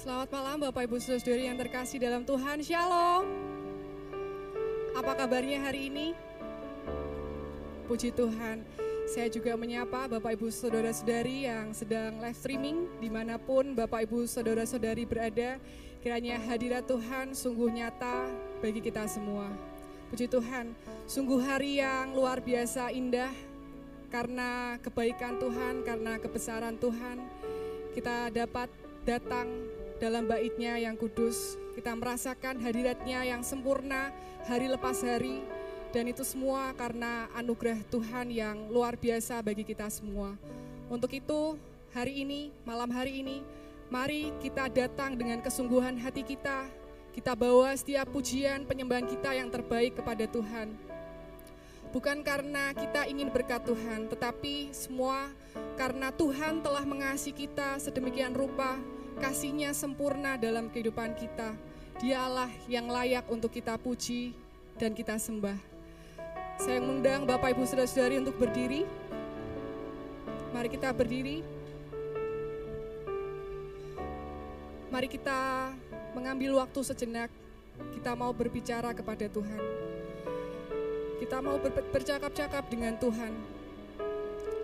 Selamat malam Bapak Ibu Saudari yang terkasih dalam Tuhan. Shalom. Apa kabarnya hari ini? Puji Tuhan. Saya juga menyapa Bapak Ibu Saudara-saudari yang sedang live streaming di mana pun Bapak Ibu Saudara-saudari berada. Kiranya hadirat Tuhan sungguh nyata bagi kita semua. Puji Tuhan, sungguh hari yang luar biasa indah karena kebaikan Tuhan, karena kebesaran Tuhan. Kita dapat datang dalam baitnya yang kudus. Kita merasakan hadiratnya yang sempurna hari lepas hari. Dan itu semua karena anugerah Tuhan yang luar biasa bagi kita semua. Untuk itu hari ini, malam hari ini, mari kita datang dengan kesungguhan hati kita. Kita bawa setiap pujian penyembahan kita yang terbaik kepada Tuhan. Bukan karena kita ingin berkat Tuhan, tetapi semua karena Tuhan telah mengasihi kita sedemikian rupa kasihnya sempurna dalam kehidupan kita. Dialah yang layak untuk kita puji dan kita sembah. Saya mengundang Bapak Ibu Saudara-saudari untuk berdiri. Mari kita berdiri. Mari kita mengambil waktu sejenak. Kita mau berbicara kepada Tuhan. Kita mau bercakap-cakap dengan Tuhan.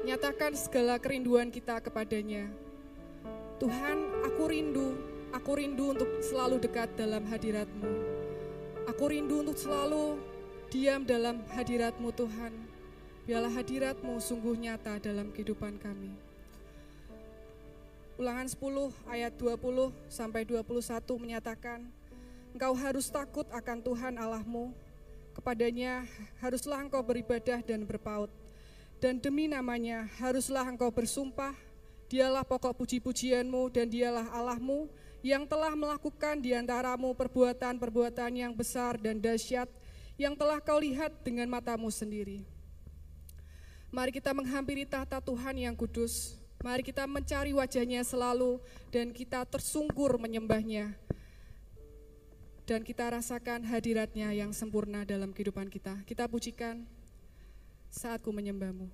Nyatakan segala kerinduan kita kepadanya Tuhan, aku rindu, aku rindu untuk selalu dekat dalam hadiratmu. Aku rindu untuk selalu diam dalam hadiratmu Tuhan. Biarlah hadiratmu sungguh nyata dalam kehidupan kami. Ulangan 10 ayat 20 sampai 21 menyatakan, Engkau harus takut akan Tuhan Allahmu, kepadanya haruslah engkau beribadah dan berpaut, dan demi namanya haruslah engkau bersumpah Dialah pokok puji-pujianmu dan dialah Allahmu yang telah melakukan di antaramu perbuatan-perbuatan yang besar dan dahsyat yang telah kau lihat dengan matamu sendiri. Mari kita menghampiri tahta Tuhan yang kudus. Mari kita mencari wajahnya selalu dan kita tersungkur menyembahnya. Dan kita rasakan hadiratnya yang sempurna dalam kehidupan kita. Kita pujikan saatku menyembahmu.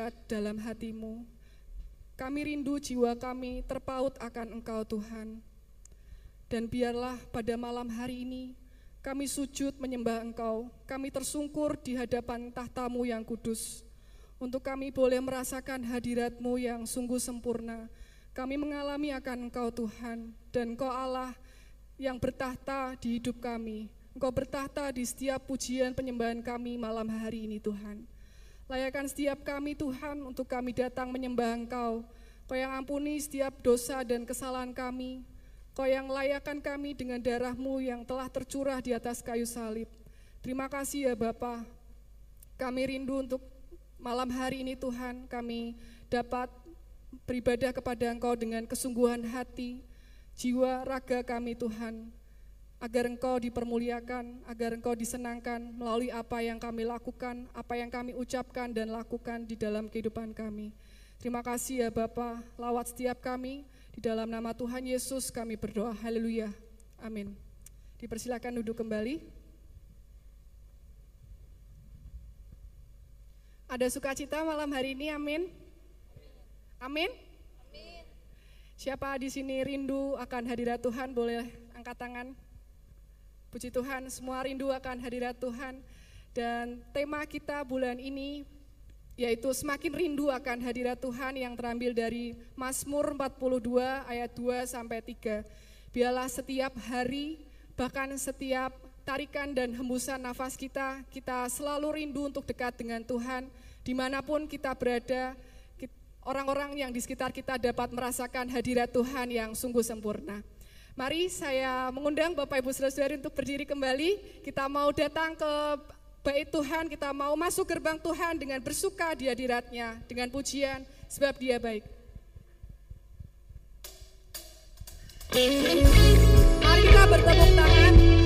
Dekat dalam hatimu. Kami rindu jiwa kami terpaut akan Engkau Tuhan. Dan biarlah pada malam hari ini kami sujud menyembah Engkau, kami tersungkur di hadapan tahtamu yang kudus. Untuk kami boleh merasakan hadiratmu yang sungguh sempurna. Kami mengalami akan Engkau Tuhan, dan Engkau Allah yang bertahta di hidup kami. Engkau bertahta di setiap pujian penyembahan kami malam hari ini Tuhan. Layakan setiap kami Tuhan untuk kami datang menyembah Engkau. Kau yang ampuni setiap dosa dan kesalahan kami. Kau yang layakan kami dengan darahmu yang telah tercurah di atas kayu salib. Terima kasih ya Bapa. Kami rindu untuk malam hari ini Tuhan kami dapat beribadah kepada Engkau dengan kesungguhan hati, jiwa, raga kami Tuhan agar Engkau dipermuliakan, agar Engkau disenangkan melalui apa yang kami lakukan, apa yang kami ucapkan dan lakukan di dalam kehidupan kami. Terima kasih ya Bapa, lawat setiap kami, di dalam nama Tuhan Yesus kami berdoa, haleluya, amin. Dipersilakan duduk kembali. Ada sukacita malam hari ini, amin. Amin. Amin. Siapa di sini rindu akan hadirat Tuhan, boleh angkat tangan. Puji Tuhan, semua rindu akan hadirat Tuhan. Dan tema kita bulan ini yaitu semakin rindu akan hadirat Tuhan yang terambil dari Mazmur 42 ayat 2 sampai 3. Biarlah setiap hari bahkan setiap tarikan dan hembusan nafas kita, kita selalu rindu untuk dekat dengan Tuhan. Di mana pun kita berada, orang-orang yang di sekitar kita dapat merasakan hadirat Tuhan yang sungguh sempurna. Mari saya mengundang Bapak Ibu Saudara-saudari untuk berdiri kembali. Kita mau datang ke bait Tuhan, kita mau masuk gerbang Tuhan dengan bersuka di hadiratnya, dengan pujian, sebab dia baik. Mari kita bertepuk tangan.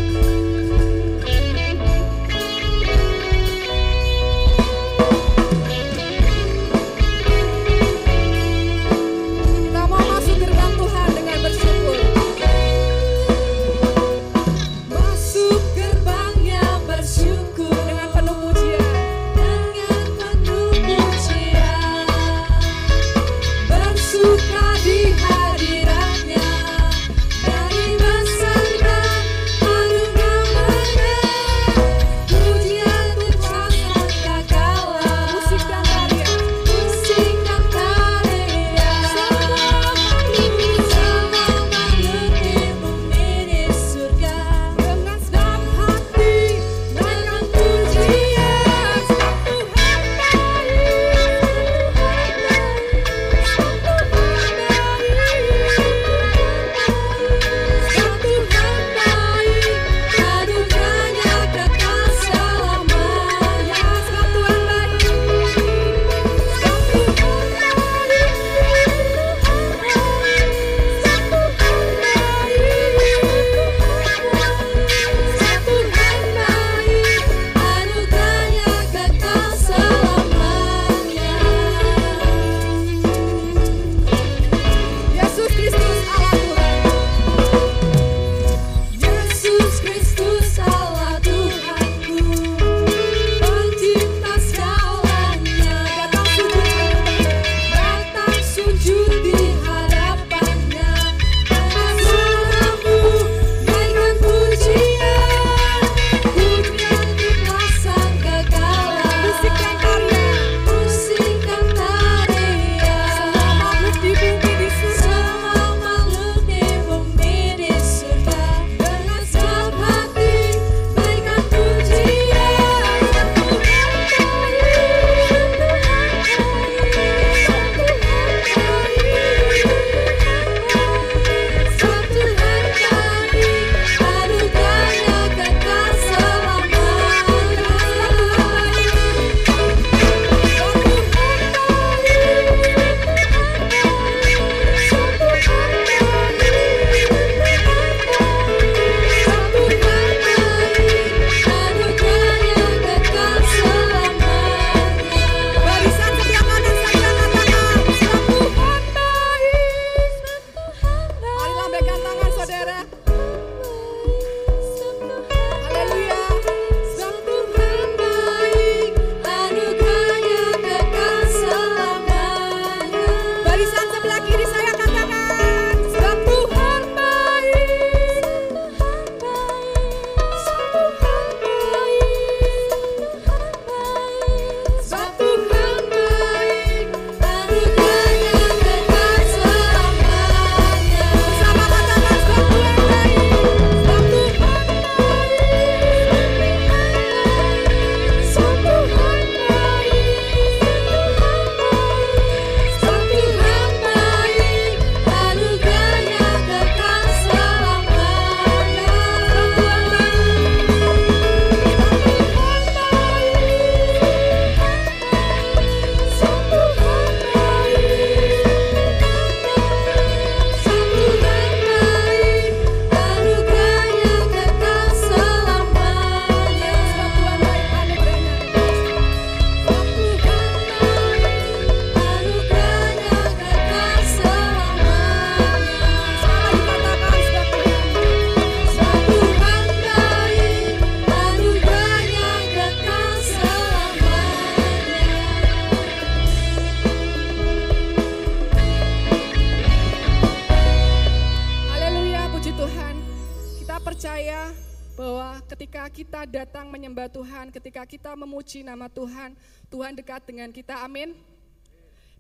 Percaya bahwa ketika kita datang menyembah Tuhan, ketika kita memuji nama Tuhan, Tuhan dekat dengan kita. Amin.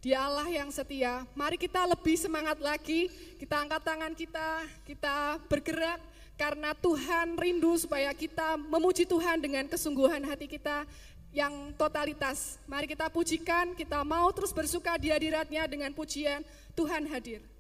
Dia Allah yang setia. Mari kita lebih semangat lagi. Kita angkat tangan kita, kita bergerak karena Tuhan rindu supaya kita memuji Tuhan dengan kesungguhan hati kita yang totalitas. Mari kita pujikan, kita mau terus bersuka di hadiratnya dengan pujian Tuhan hadir.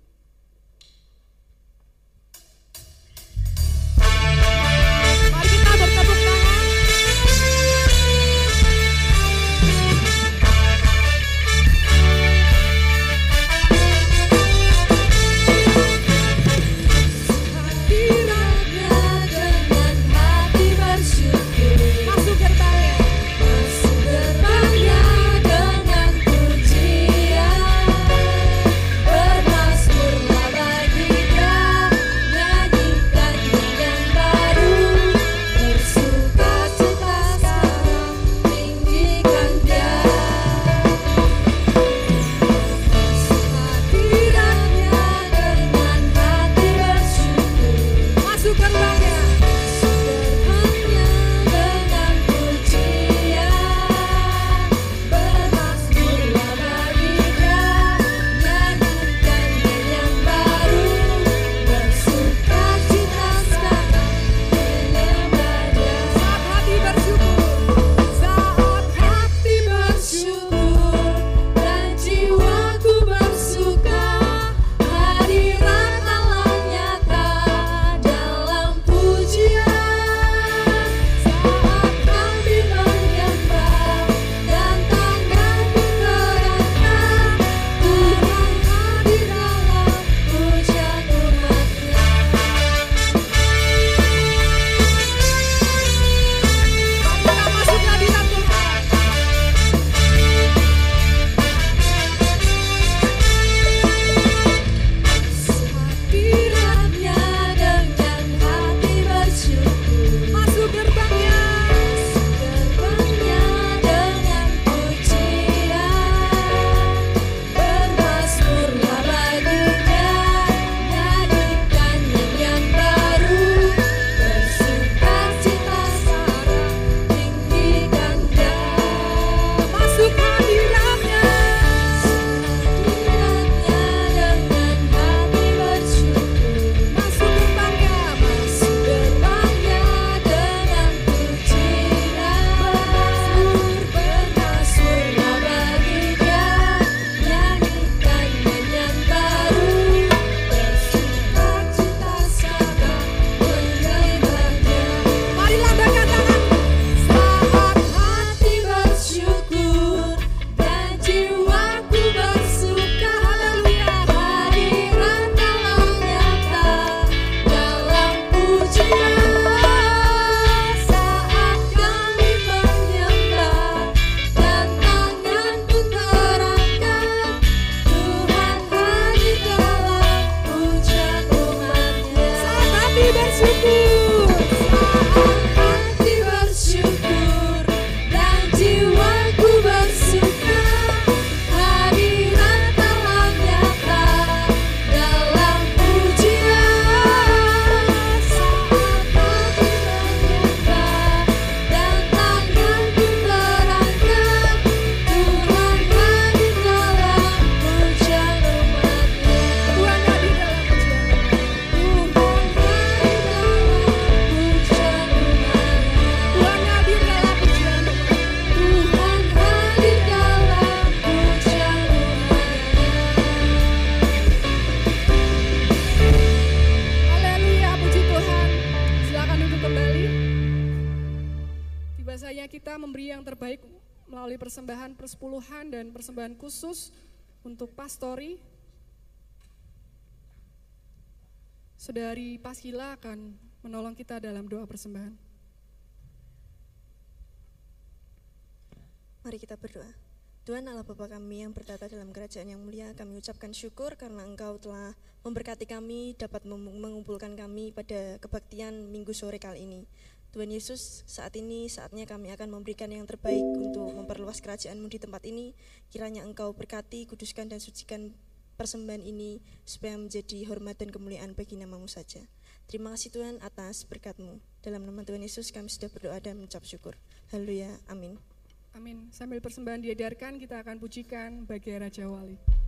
Persembahan khusus untuk pastori. Saudari Paskila akan menolong kita dalam doa persembahan. Mari kita berdoa. Tuhan Allah Bapa kami yang bertata dalam kerajaan yang mulia, kami ucapkan syukur karena Engkau telah memberkati kami, dapat mengumpulkan kami pada kebaktian minggu sore kali ini. Tuhan Yesus, saat ini saatnya kami akan memberikan yang terbaik untuk memperluas kerajaan-Mu di tempat ini. Kiranya Engkau berkati, kuduskan dan sucikan persembahan ini supaya menjadi hormat dan kemuliaan bagi namamu saja. Terima kasih Tuhan atas berkatmu. Dalam nama Tuhan Yesus kami sudah berdoa dan mengucap syukur. Haleluya. Amin. Amin. Sambil persembahan diedarkan, kita akan pujikan bagi Raja Wali.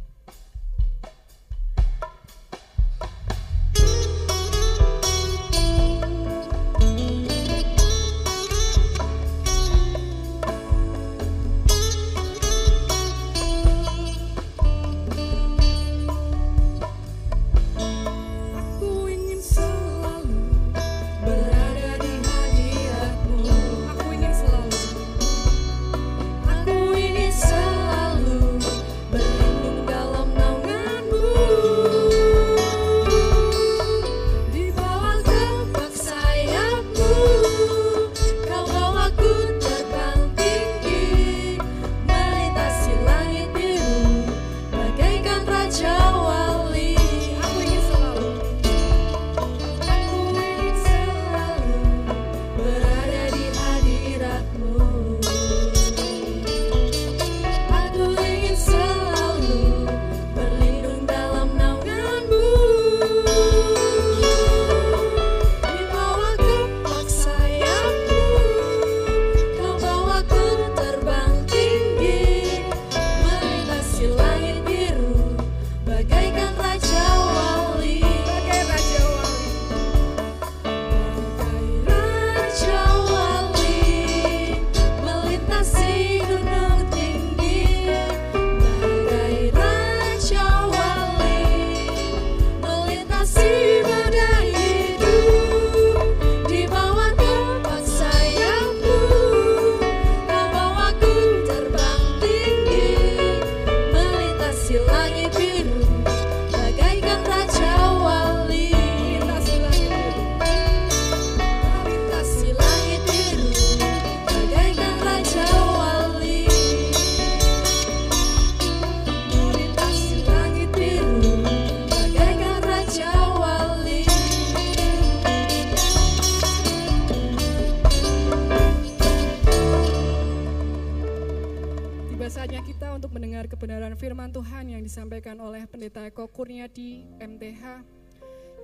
Disampaikan oleh Pendeta Eko Kurniadi MTH.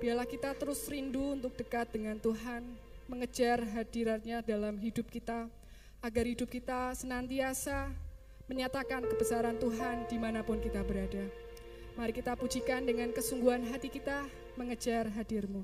Biarlah kita terus rindu untuk dekat dengan Tuhan, mengejar hadiratnya dalam hidup kita, agar hidup kita senantiasa menyatakan kebesaran Tuhan di mana pun kita berada. Mari kita pujikan dengan kesungguhan hati kita mengejar hadirmu.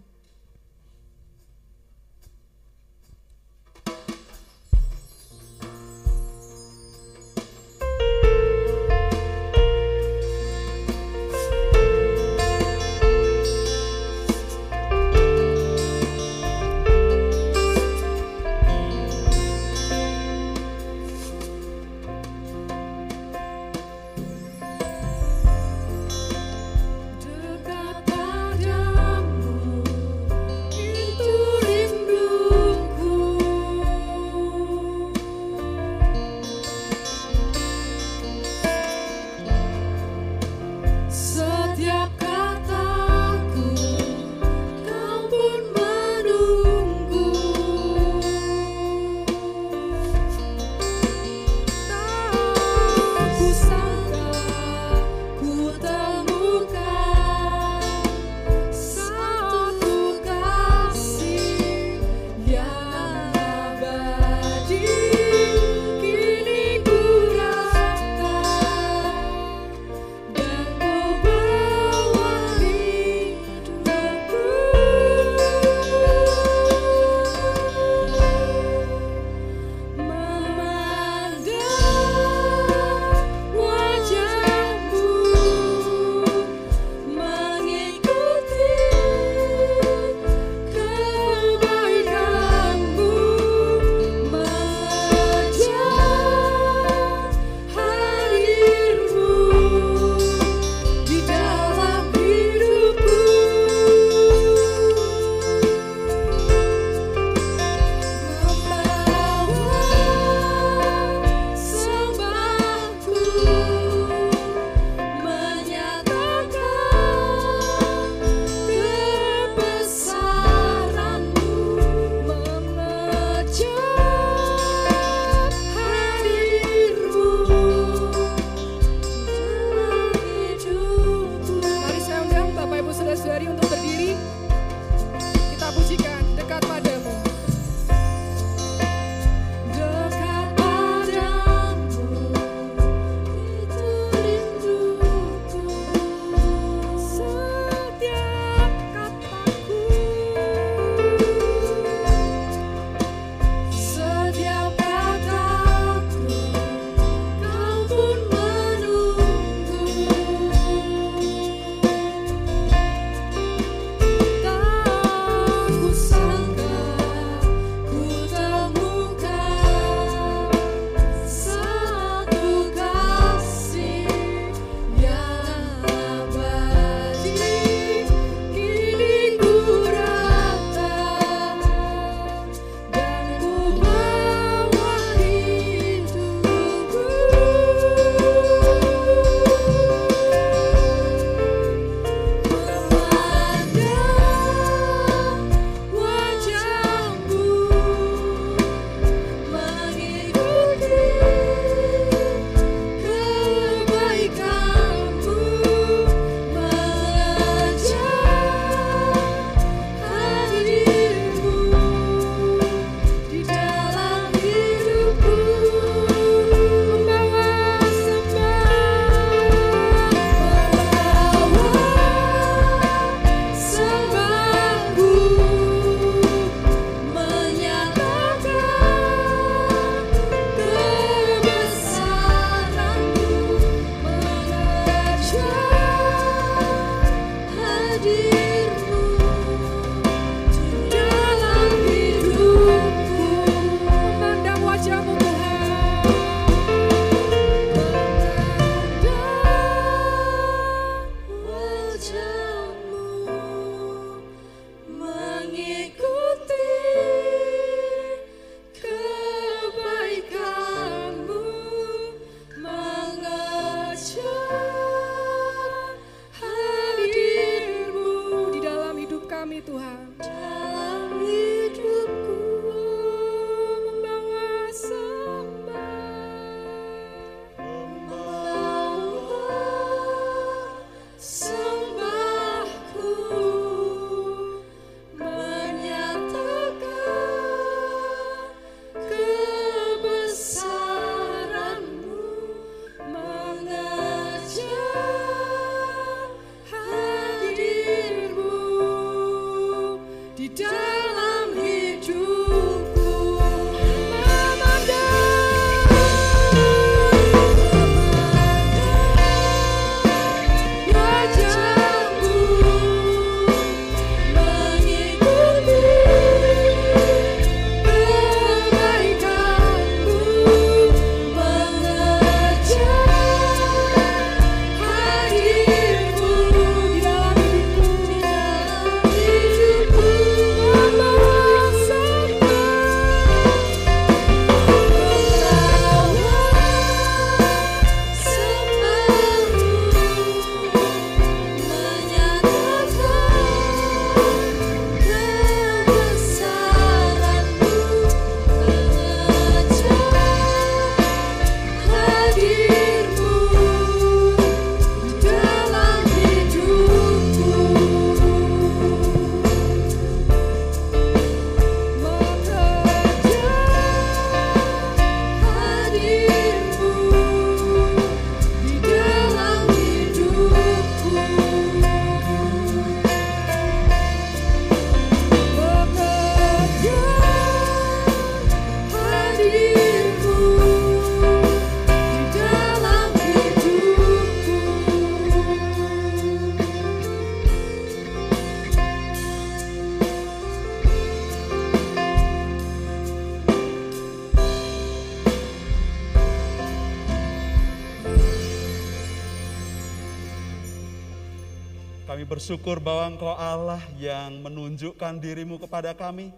Kami bersyukur bahwa Engkau Allah yang menunjukkan dirimu kepada kami.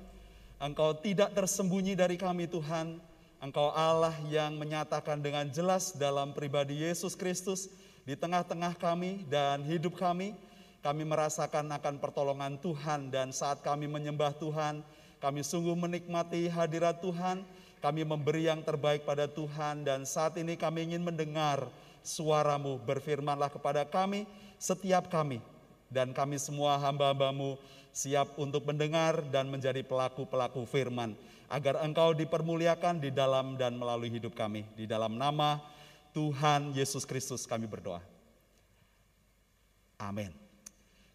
Engkau tidak tersembunyi dari kami Tuhan. Engkau Allah yang menyatakan dengan jelas dalam pribadi Yesus Kristus di tengah-tengah kami dan hidup kami. Kami merasakan akan pertolongan Tuhan dan saat kami menyembah Tuhan, kami sungguh menikmati hadirat Tuhan. Kami memberi yang terbaik pada Tuhan dan saat ini kami ingin mendengar suaramu. Berfirmanlah kepada kami, setiap kami dan kami semua hamba-hambamu siap untuk mendengar dan menjadi pelaku-pelaku firman. Agar engkau dipermuliakan di dalam dan melalui hidup kami. Di dalam nama Tuhan Yesus Kristus kami berdoa. Amin.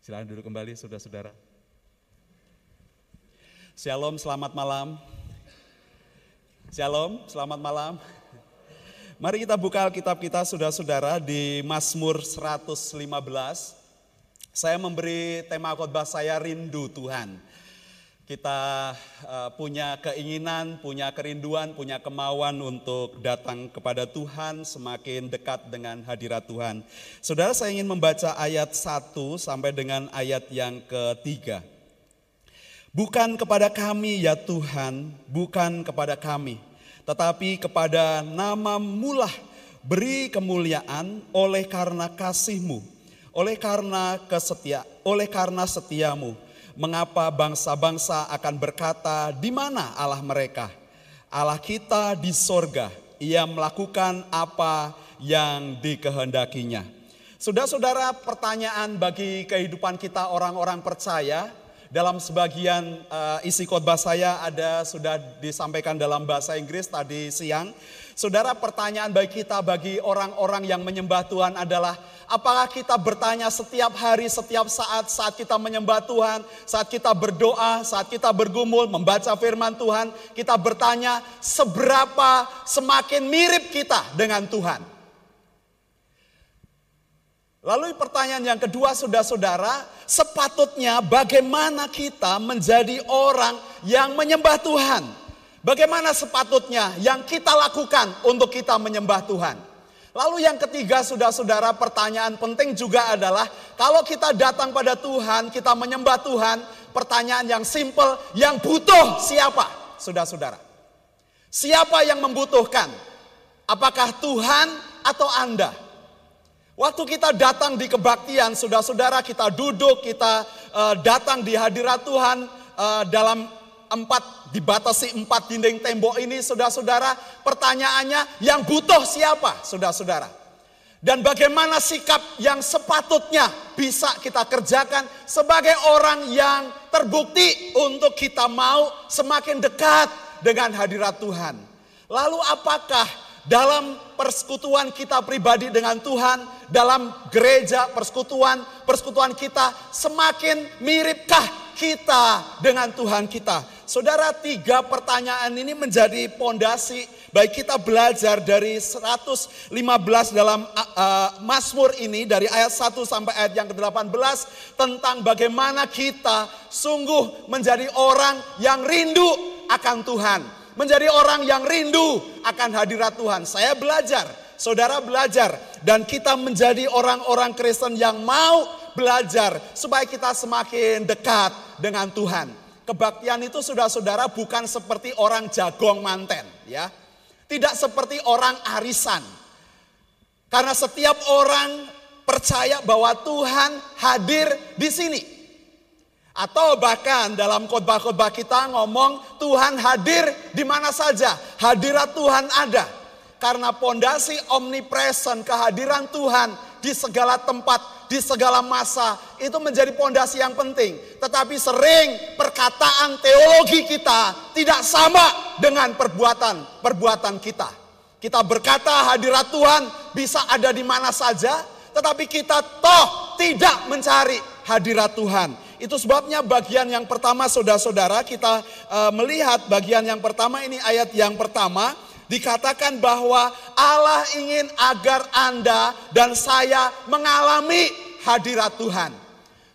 Silahkan duduk kembali saudara-saudara. Shalom, selamat malam. Shalom, selamat malam. Mari kita buka Alkitab kita saudara-saudara di Mazmur 115. Saya memberi tema khotbah saya rindu Tuhan. Kita uh, punya keinginan, punya kerinduan, punya kemauan untuk datang kepada Tuhan, semakin dekat dengan hadirat Tuhan. Saudara saya ingin membaca ayat 1 sampai dengan ayat yang ketiga. Bukan kepada kami ya Tuhan, bukan kepada kami, tetapi kepada namamu lah beri kemuliaan oleh karena kasihmu, oleh karena kesetia, oleh karena setiamu. Mengapa bangsa-bangsa akan berkata, di mana Allah mereka? Allah kita di sorga, ia melakukan apa yang dikehendakinya. Saudara-saudara, pertanyaan bagi kehidupan kita orang-orang percaya, dalam sebagian uh, isi khotbah saya ada sudah disampaikan dalam bahasa Inggris tadi siang. Saudara, pertanyaan bagi kita bagi orang-orang yang menyembah Tuhan adalah apakah kita bertanya setiap hari, setiap saat saat kita menyembah Tuhan, saat kita berdoa, saat kita bergumul membaca firman Tuhan, kita bertanya seberapa semakin mirip kita dengan Tuhan. Lalu pertanyaan yang kedua saudara-saudara, sepatutnya bagaimana kita menjadi orang yang menyembah Tuhan? Bagaimana sepatutnya yang kita lakukan untuk kita menyembah Tuhan? Lalu yang ketiga saudara-saudara pertanyaan penting juga adalah kalau kita datang pada Tuhan, kita menyembah Tuhan, pertanyaan yang simple, yang butuh siapa? Saudara-saudara. Siapa yang membutuhkan? Apakah Tuhan atau Anda? Waktu kita datang di kebaktian, saudara-saudara kita duduk, kita uh, datang di hadirat Tuhan uh, dalam empat dibatasi empat dinding tembok ini, saudara-saudara. Pertanyaannya, yang butuh siapa, saudara-saudara? Dan bagaimana sikap yang sepatutnya bisa kita kerjakan sebagai orang yang terbukti untuk kita mau semakin dekat dengan hadirat Tuhan. Lalu apakah dalam persekutuan kita pribadi dengan Tuhan, dalam gereja persekutuan, persekutuan kita semakin miripkah kita dengan Tuhan kita? Saudara, tiga pertanyaan ini menjadi pondasi baik kita belajar dari 115 dalam uh, Mazmur ini dari ayat 1 sampai ayat yang ke-18 tentang bagaimana kita sungguh menjadi orang yang rindu akan Tuhan, menjadi orang yang rindu akan hadirat Tuhan. Saya belajar, saudara belajar dan kita menjadi orang-orang Kristen yang mau belajar supaya kita semakin dekat dengan Tuhan. Kebaktian itu saudara-saudara bukan seperti orang jagong manten ya. Tidak seperti orang arisan. Karena setiap orang percaya bahwa Tuhan hadir di sini. Atau bahkan dalam khotbah-khotbah kita ngomong Tuhan hadir di mana saja. Hadirat Tuhan ada. Karena pondasi omnipresent kehadiran Tuhan di segala tempat di segala masa itu menjadi pondasi yang penting. Tetapi sering perkataan teologi kita tidak sama dengan perbuatan perbuatan kita. Kita berkata hadirat Tuhan bisa ada di mana saja, tetapi kita toh tidak mencari hadirat Tuhan. Itu sebabnya bagian yang pertama saudara-saudara kita uh, melihat bagian yang pertama ini ayat yang pertama dikatakan bahwa Allah ingin agar Anda dan saya mengalami hadirat Tuhan.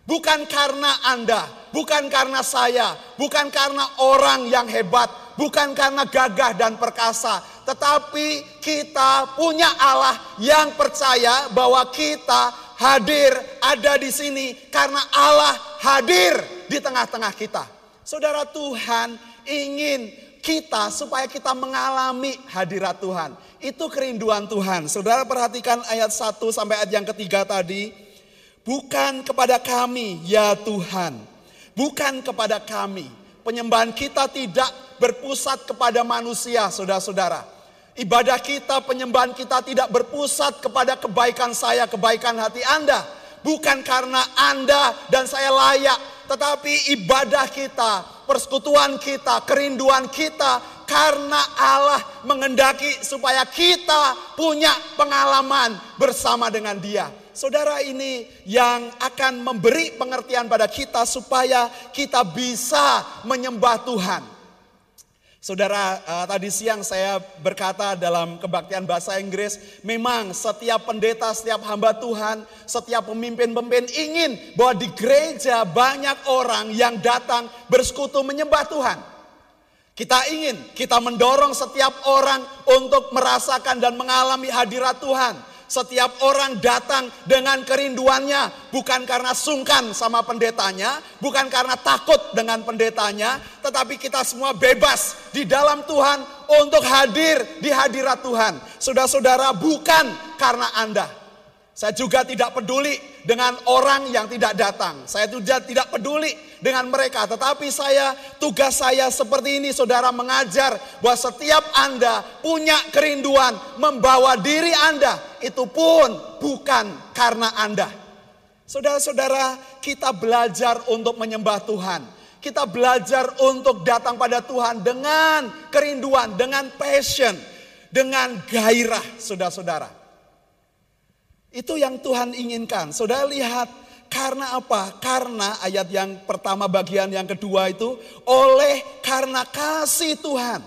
Bukan karena Anda, bukan karena saya, bukan karena orang yang hebat, bukan karena gagah dan perkasa, tetapi kita punya Allah yang percaya bahwa kita hadir ada di sini karena Allah hadir di tengah-tengah kita. Saudara Tuhan ingin kita supaya kita mengalami hadirat Tuhan. Itu kerinduan Tuhan. Saudara perhatikan ayat 1 sampai ayat yang ketiga tadi. Bukan kepada kami ya Tuhan. Bukan kepada kami. Penyembahan kita tidak berpusat kepada manusia saudara-saudara. Ibadah kita, penyembahan kita tidak berpusat kepada kebaikan saya, kebaikan hati Anda. Bukan karena Anda dan saya layak, tetapi ibadah kita, persekutuan kita, kerinduan kita karena Allah mengendaki supaya kita punya pengalaman bersama dengan Dia. Saudara ini yang akan memberi pengertian pada kita supaya kita bisa menyembah Tuhan. Saudara, uh, tadi siang saya berkata dalam kebaktian bahasa Inggris, memang setiap pendeta, setiap hamba Tuhan, setiap pemimpin-pemimpin ingin bahwa di gereja banyak orang yang datang bersekutu menyembah Tuhan. Kita ingin, kita mendorong setiap orang untuk merasakan dan mengalami hadirat Tuhan. Setiap orang datang dengan kerinduannya, bukan karena sungkan sama pendetanya, bukan karena takut dengan pendetanya, tetapi kita semua bebas di dalam Tuhan untuk hadir di hadirat Tuhan. Saudara-saudara, bukan karena Anda. Saya juga tidak peduli dengan orang yang tidak datang. Saya juga tidak peduli dengan mereka. Tetapi saya, tugas saya seperti ini saudara mengajar bahwa setiap Anda punya kerinduan membawa diri Anda. Itu pun bukan karena Anda. Saudara-saudara kita belajar untuk menyembah Tuhan. Kita belajar untuk datang pada Tuhan dengan kerinduan, dengan passion, dengan gairah saudara-saudara. Itu yang Tuhan inginkan. Saudara lihat karena apa? Karena ayat yang pertama bagian yang kedua itu oleh karena kasih Tuhan.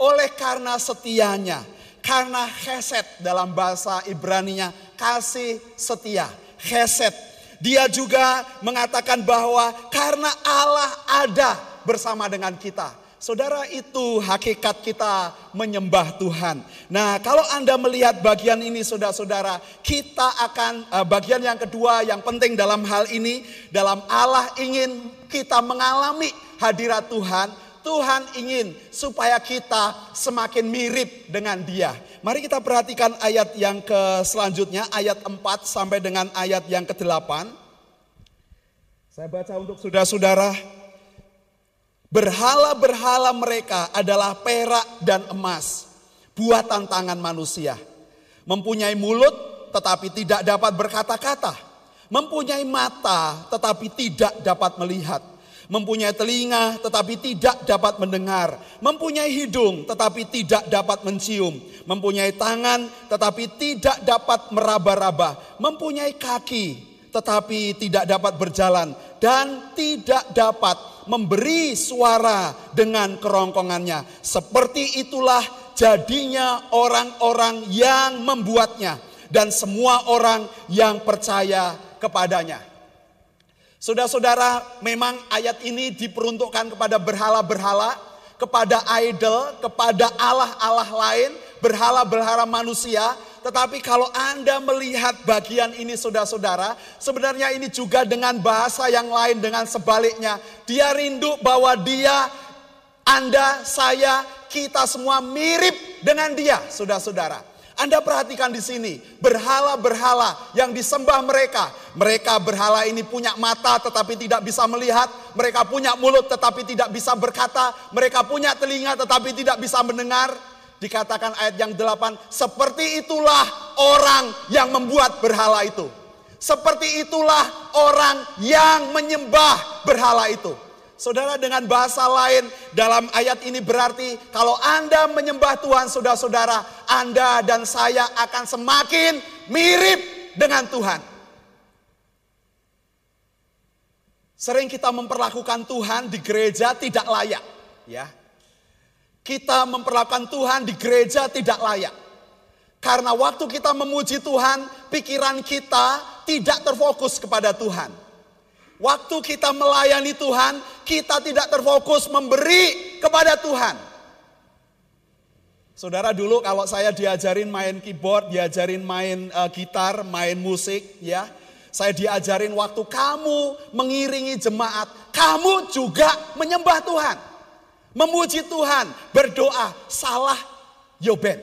Oleh karena setianya. Karena heset dalam bahasa Ibraninya kasih setia. Heset. Dia juga mengatakan bahwa karena Allah ada bersama dengan kita. Saudara itu hakikat kita menyembah Tuhan. Nah kalau Anda melihat bagian ini saudara-saudara. Kita akan uh, bagian yang kedua yang penting dalam hal ini. Dalam Allah ingin kita mengalami hadirat Tuhan. Tuhan ingin supaya kita semakin mirip dengan dia. Mari kita perhatikan ayat yang ke selanjutnya. Ayat 4 sampai dengan ayat yang ke-8. Saya baca untuk saudara-saudara. Berhala-berhala mereka adalah perak dan emas, buatan tangan manusia. Mempunyai mulut tetapi tidak dapat berkata-kata. Mempunyai mata tetapi tidak dapat melihat. Mempunyai telinga tetapi tidak dapat mendengar. Mempunyai hidung tetapi tidak dapat mencium. Mempunyai tangan tetapi tidak dapat meraba-raba. Mempunyai kaki tetapi tidak dapat berjalan dan tidak dapat memberi suara dengan kerongkongannya. Seperti itulah jadinya orang-orang yang membuatnya dan semua orang yang percaya kepadanya. Saudara-saudara, memang ayat ini diperuntukkan kepada berhala-berhala, kepada idol, kepada allah-allah lain, berhala-berhala manusia. Tetapi kalau Anda melihat bagian ini saudara-saudara, sebenarnya ini juga dengan bahasa yang lain, dengan sebaliknya. Dia rindu bahwa dia, Anda, saya, kita semua mirip dengan dia, saudara-saudara. Anda perhatikan di sini, berhala-berhala yang disembah mereka. Mereka berhala ini punya mata tetapi tidak bisa melihat, mereka punya mulut tetapi tidak bisa berkata, mereka punya telinga tetapi tidak bisa mendengar. Dikatakan ayat yang delapan, seperti itulah orang yang membuat berhala itu. Seperti itulah orang yang menyembah berhala itu. Saudara dengan bahasa lain dalam ayat ini berarti kalau Anda menyembah Tuhan saudara-saudara, Anda dan saya akan semakin mirip dengan Tuhan. Sering kita memperlakukan Tuhan di gereja tidak layak, ya. Kita memperlakukan Tuhan di gereja tidak layak. Karena waktu kita memuji Tuhan, pikiran kita tidak terfokus kepada Tuhan. Waktu kita melayani Tuhan, kita tidak terfokus memberi kepada Tuhan. Saudara dulu kalau saya diajarin main keyboard, diajarin main uh, gitar, main musik ya. Saya diajarin waktu kamu mengiringi jemaat, kamu juga menyembah Tuhan. Memuji Tuhan, berdoa, salah yoben.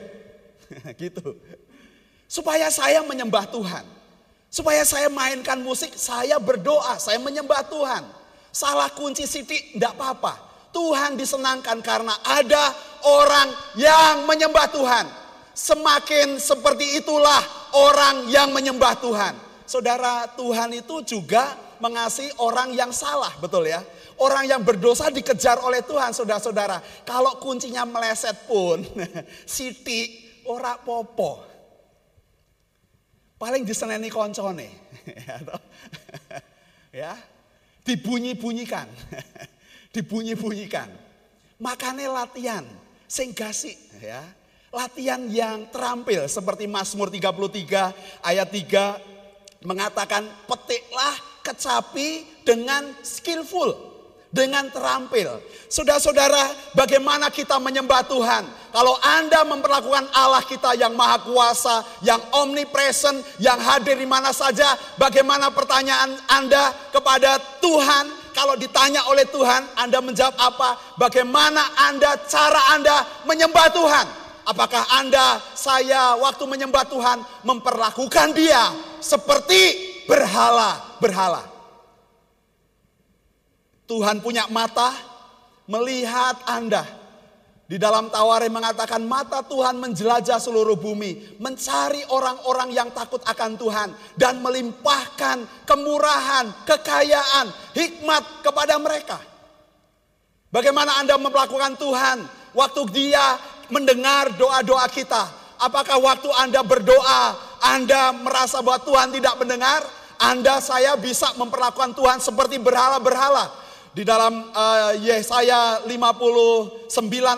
gitu. Supaya saya menyembah Tuhan. Supaya saya mainkan musik, saya berdoa, saya menyembah Tuhan. Salah kunci sidik, tidak apa-apa. Tuhan disenangkan karena ada orang yang menyembah Tuhan. Semakin seperti itulah orang yang menyembah Tuhan. Saudara, Tuhan itu juga mengasihi orang yang salah, betul ya? Orang yang berdosa dikejar oleh Tuhan, saudara-saudara. Kalau kuncinya meleset pun, sidik, ora popo paling diseneni koncone. ya, dibunyi-bunyikan. dibunyi-bunyikan. Makanya latihan sing gasik ya. Latihan yang terampil seperti Mazmur 33 ayat 3 mengatakan petiklah kecapi dengan skillful dengan terampil. Saudara-saudara, bagaimana kita menyembah Tuhan? Kalau Anda memperlakukan Allah kita yang maha kuasa, yang omnipresent, yang hadir di mana saja, bagaimana pertanyaan Anda kepada Tuhan? Kalau ditanya oleh Tuhan, Anda menjawab apa? Bagaimana Anda, cara Anda menyembah Tuhan? Apakah Anda, saya waktu menyembah Tuhan memperlakukan dia seperti berhala-berhala? Tuhan punya mata melihat Anda. Di dalam Tawari mengatakan mata Tuhan menjelajah seluruh bumi, mencari orang-orang yang takut akan Tuhan dan melimpahkan kemurahan, kekayaan, hikmat kepada mereka. Bagaimana Anda melakukan Tuhan waktu Dia mendengar doa-doa kita? Apakah waktu Anda berdoa, Anda merasa bahwa Tuhan tidak mendengar? Anda saya bisa memperlakukan Tuhan seperti berhala-berhala di dalam uh, Yesaya 59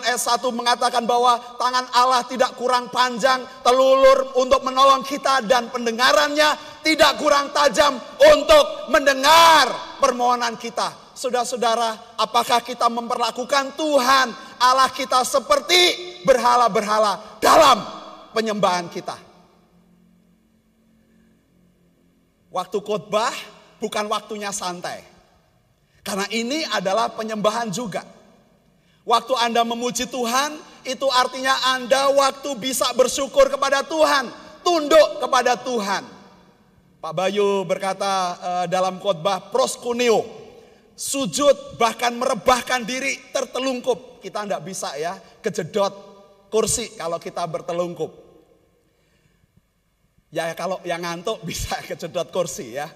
ayat 1 mengatakan bahwa tangan Allah tidak kurang panjang, telulur untuk menolong kita dan pendengarannya tidak kurang tajam untuk mendengar permohonan kita. Saudara-saudara, apakah kita memperlakukan Tuhan Allah kita seperti berhala-berhala dalam penyembahan kita? Waktu khotbah bukan waktunya santai. Karena ini adalah penyembahan juga. Waktu Anda memuji Tuhan, itu artinya Anda waktu bisa bersyukur kepada Tuhan, tunduk kepada Tuhan. Pak Bayu berkata uh, dalam khotbah proskuneo, sujud bahkan merebahkan diri tertelungkup. Kita tidak bisa ya kejedot kursi kalau kita bertelungkup. Ya kalau yang ngantuk bisa kejedot kursi ya.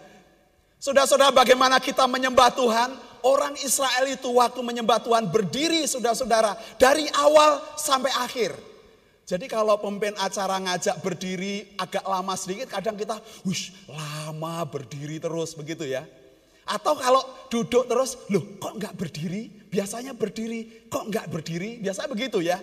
Saudara-saudara bagaimana kita menyembah Tuhan? Orang Israel itu waktu menyembah Tuhan berdiri saudara-saudara dari awal sampai akhir. Jadi kalau pemimpin acara ngajak berdiri agak lama sedikit kadang kita wush, lama berdiri terus begitu ya. Atau kalau duduk terus, loh kok nggak berdiri? Biasanya berdiri, kok nggak berdiri? Biasa begitu ya.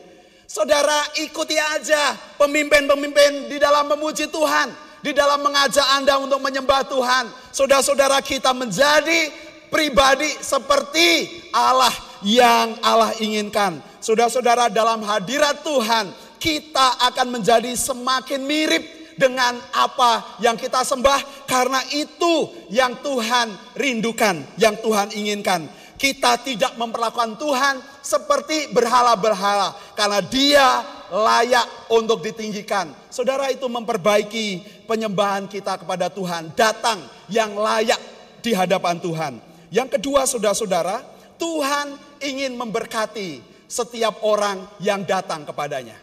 Saudara ikuti aja pemimpin-pemimpin di dalam memuji Tuhan. Di dalam mengajak Anda untuk menyembah Tuhan. Saudara-saudara kita menjadi pribadi seperti Allah yang Allah inginkan. Saudara-saudara dalam hadirat Tuhan kita akan menjadi semakin mirip dengan apa yang kita sembah karena itu yang Tuhan rindukan, yang Tuhan inginkan. Kita tidak memperlakukan Tuhan seperti berhala-berhala karena dia layak untuk ditinggikan. Saudara itu memperbaiki penyembahan kita kepada Tuhan, datang yang layak di hadapan Tuhan. Yang kedua saudara-saudara, Tuhan ingin memberkati setiap orang yang datang kepadanya.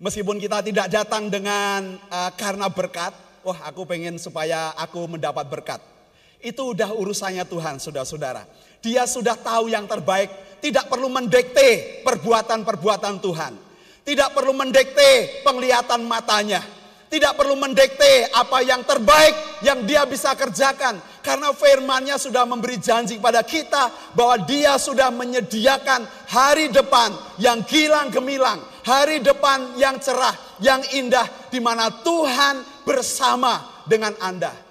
Meskipun kita tidak datang dengan uh, karena berkat, wah aku pengen supaya aku mendapat berkat. Itu udah urusannya Tuhan, saudara-saudara. Dia sudah tahu yang terbaik, tidak perlu mendekte perbuatan-perbuatan Tuhan. Tidak perlu mendekte penglihatan matanya. Tidak perlu mendekte apa yang terbaik yang dia bisa kerjakan. Karena firmannya sudah memberi janji kepada kita bahwa dia sudah menyediakan hari depan yang gilang gemilang. Hari depan yang cerah, yang indah di mana Tuhan bersama dengan Anda.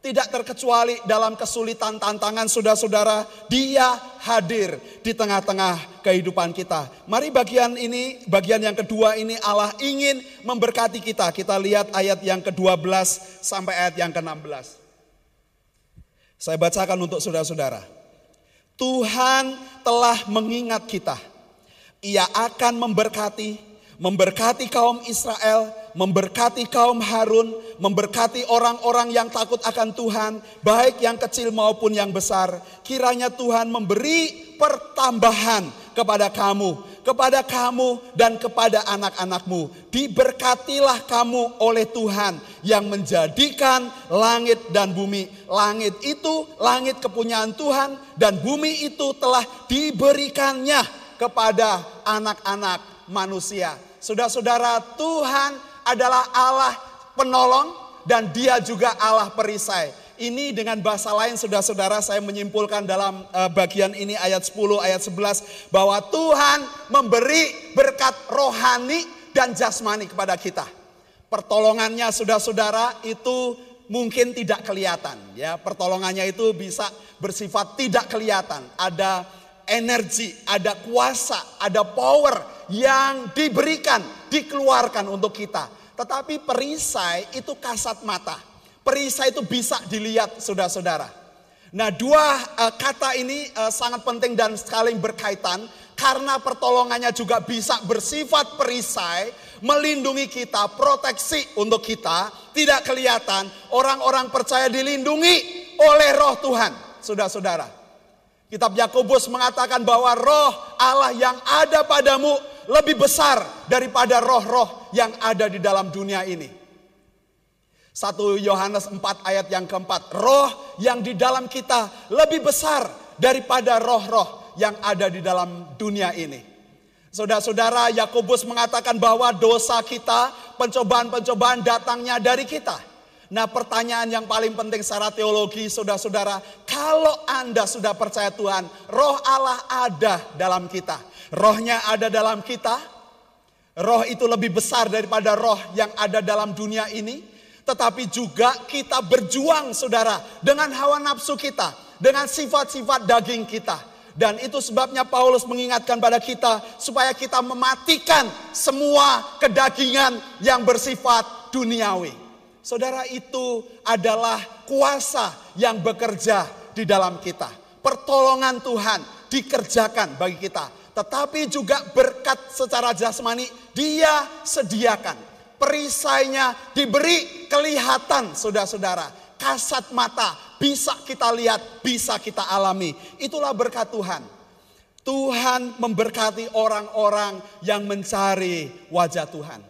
Tidak terkecuali dalam kesulitan tantangan saudara-saudara, dia hadir di tengah-tengah kehidupan kita. Mari bagian ini, bagian yang kedua ini Allah ingin memberkati kita. Kita lihat ayat yang ke-12 sampai ayat yang ke-16. Saya bacakan untuk saudara-saudara. Tuhan telah mengingat kita. Ia akan memberkati, memberkati kaum Israel, memberkati kaum Harun, memberkati orang-orang yang takut akan Tuhan, baik yang kecil maupun yang besar. Kiranya Tuhan memberi pertambahan kepada kamu, kepada kamu dan kepada anak-anakmu. Diberkatilah kamu oleh Tuhan yang menjadikan langit dan bumi. Langit itu langit kepunyaan Tuhan dan bumi itu telah diberikannya kepada anak-anak manusia. Saudara-saudara, Tuhan adalah Allah penolong dan dia juga Allah perisai. Ini dengan bahasa lain saudara-saudara saya menyimpulkan dalam uh, bagian ini ayat 10 ayat 11 bahwa Tuhan memberi berkat rohani dan jasmani kepada kita. Pertolongannya saudara-saudara itu mungkin tidak kelihatan ya. Pertolongannya itu bisa bersifat tidak kelihatan. Ada energi, ada kuasa, ada power yang diberikan, dikeluarkan untuk kita. Tetapi perisai itu kasat mata. Perisai itu bisa dilihat saudara-saudara. Nah dua uh, kata ini uh, sangat penting dan saling berkaitan. Karena pertolongannya juga bisa bersifat perisai, melindungi kita, proteksi untuk kita, tidak kelihatan. Orang-orang percaya dilindungi oleh roh Tuhan, saudara-saudara. Kitab Yakobus mengatakan bahwa roh Allah yang ada padamu lebih besar daripada roh-roh yang ada di dalam dunia ini. 1 Yohanes 4 ayat yang keempat. Roh yang di dalam kita lebih besar daripada roh-roh yang ada di dalam dunia ini. Saudara-saudara, Yakobus mengatakan bahwa dosa kita, pencobaan-pencobaan datangnya dari kita. Nah pertanyaan yang paling penting secara teologi saudara-saudara. Kalau Anda sudah percaya Tuhan, roh Allah ada dalam kita. Rohnya ada dalam kita. Roh itu lebih besar daripada roh yang ada dalam dunia ini. Tetapi juga kita berjuang saudara dengan hawa nafsu kita. Dengan sifat-sifat daging kita. Dan itu sebabnya Paulus mengingatkan pada kita supaya kita mematikan semua kedagingan yang bersifat duniawi. Saudara itu adalah kuasa yang bekerja di dalam kita. Pertolongan Tuhan dikerjakan bagi kita. Tetapi juga berkat secara jasmani dia sediakan. Perisainya diberi kelihatan saudara-saudara. Kasat mata bisa kita lihat, bisa kita alami. Itulah berkat Tuhan. Tuhan memberkati orang-orang yang mencari wajah Tuhan.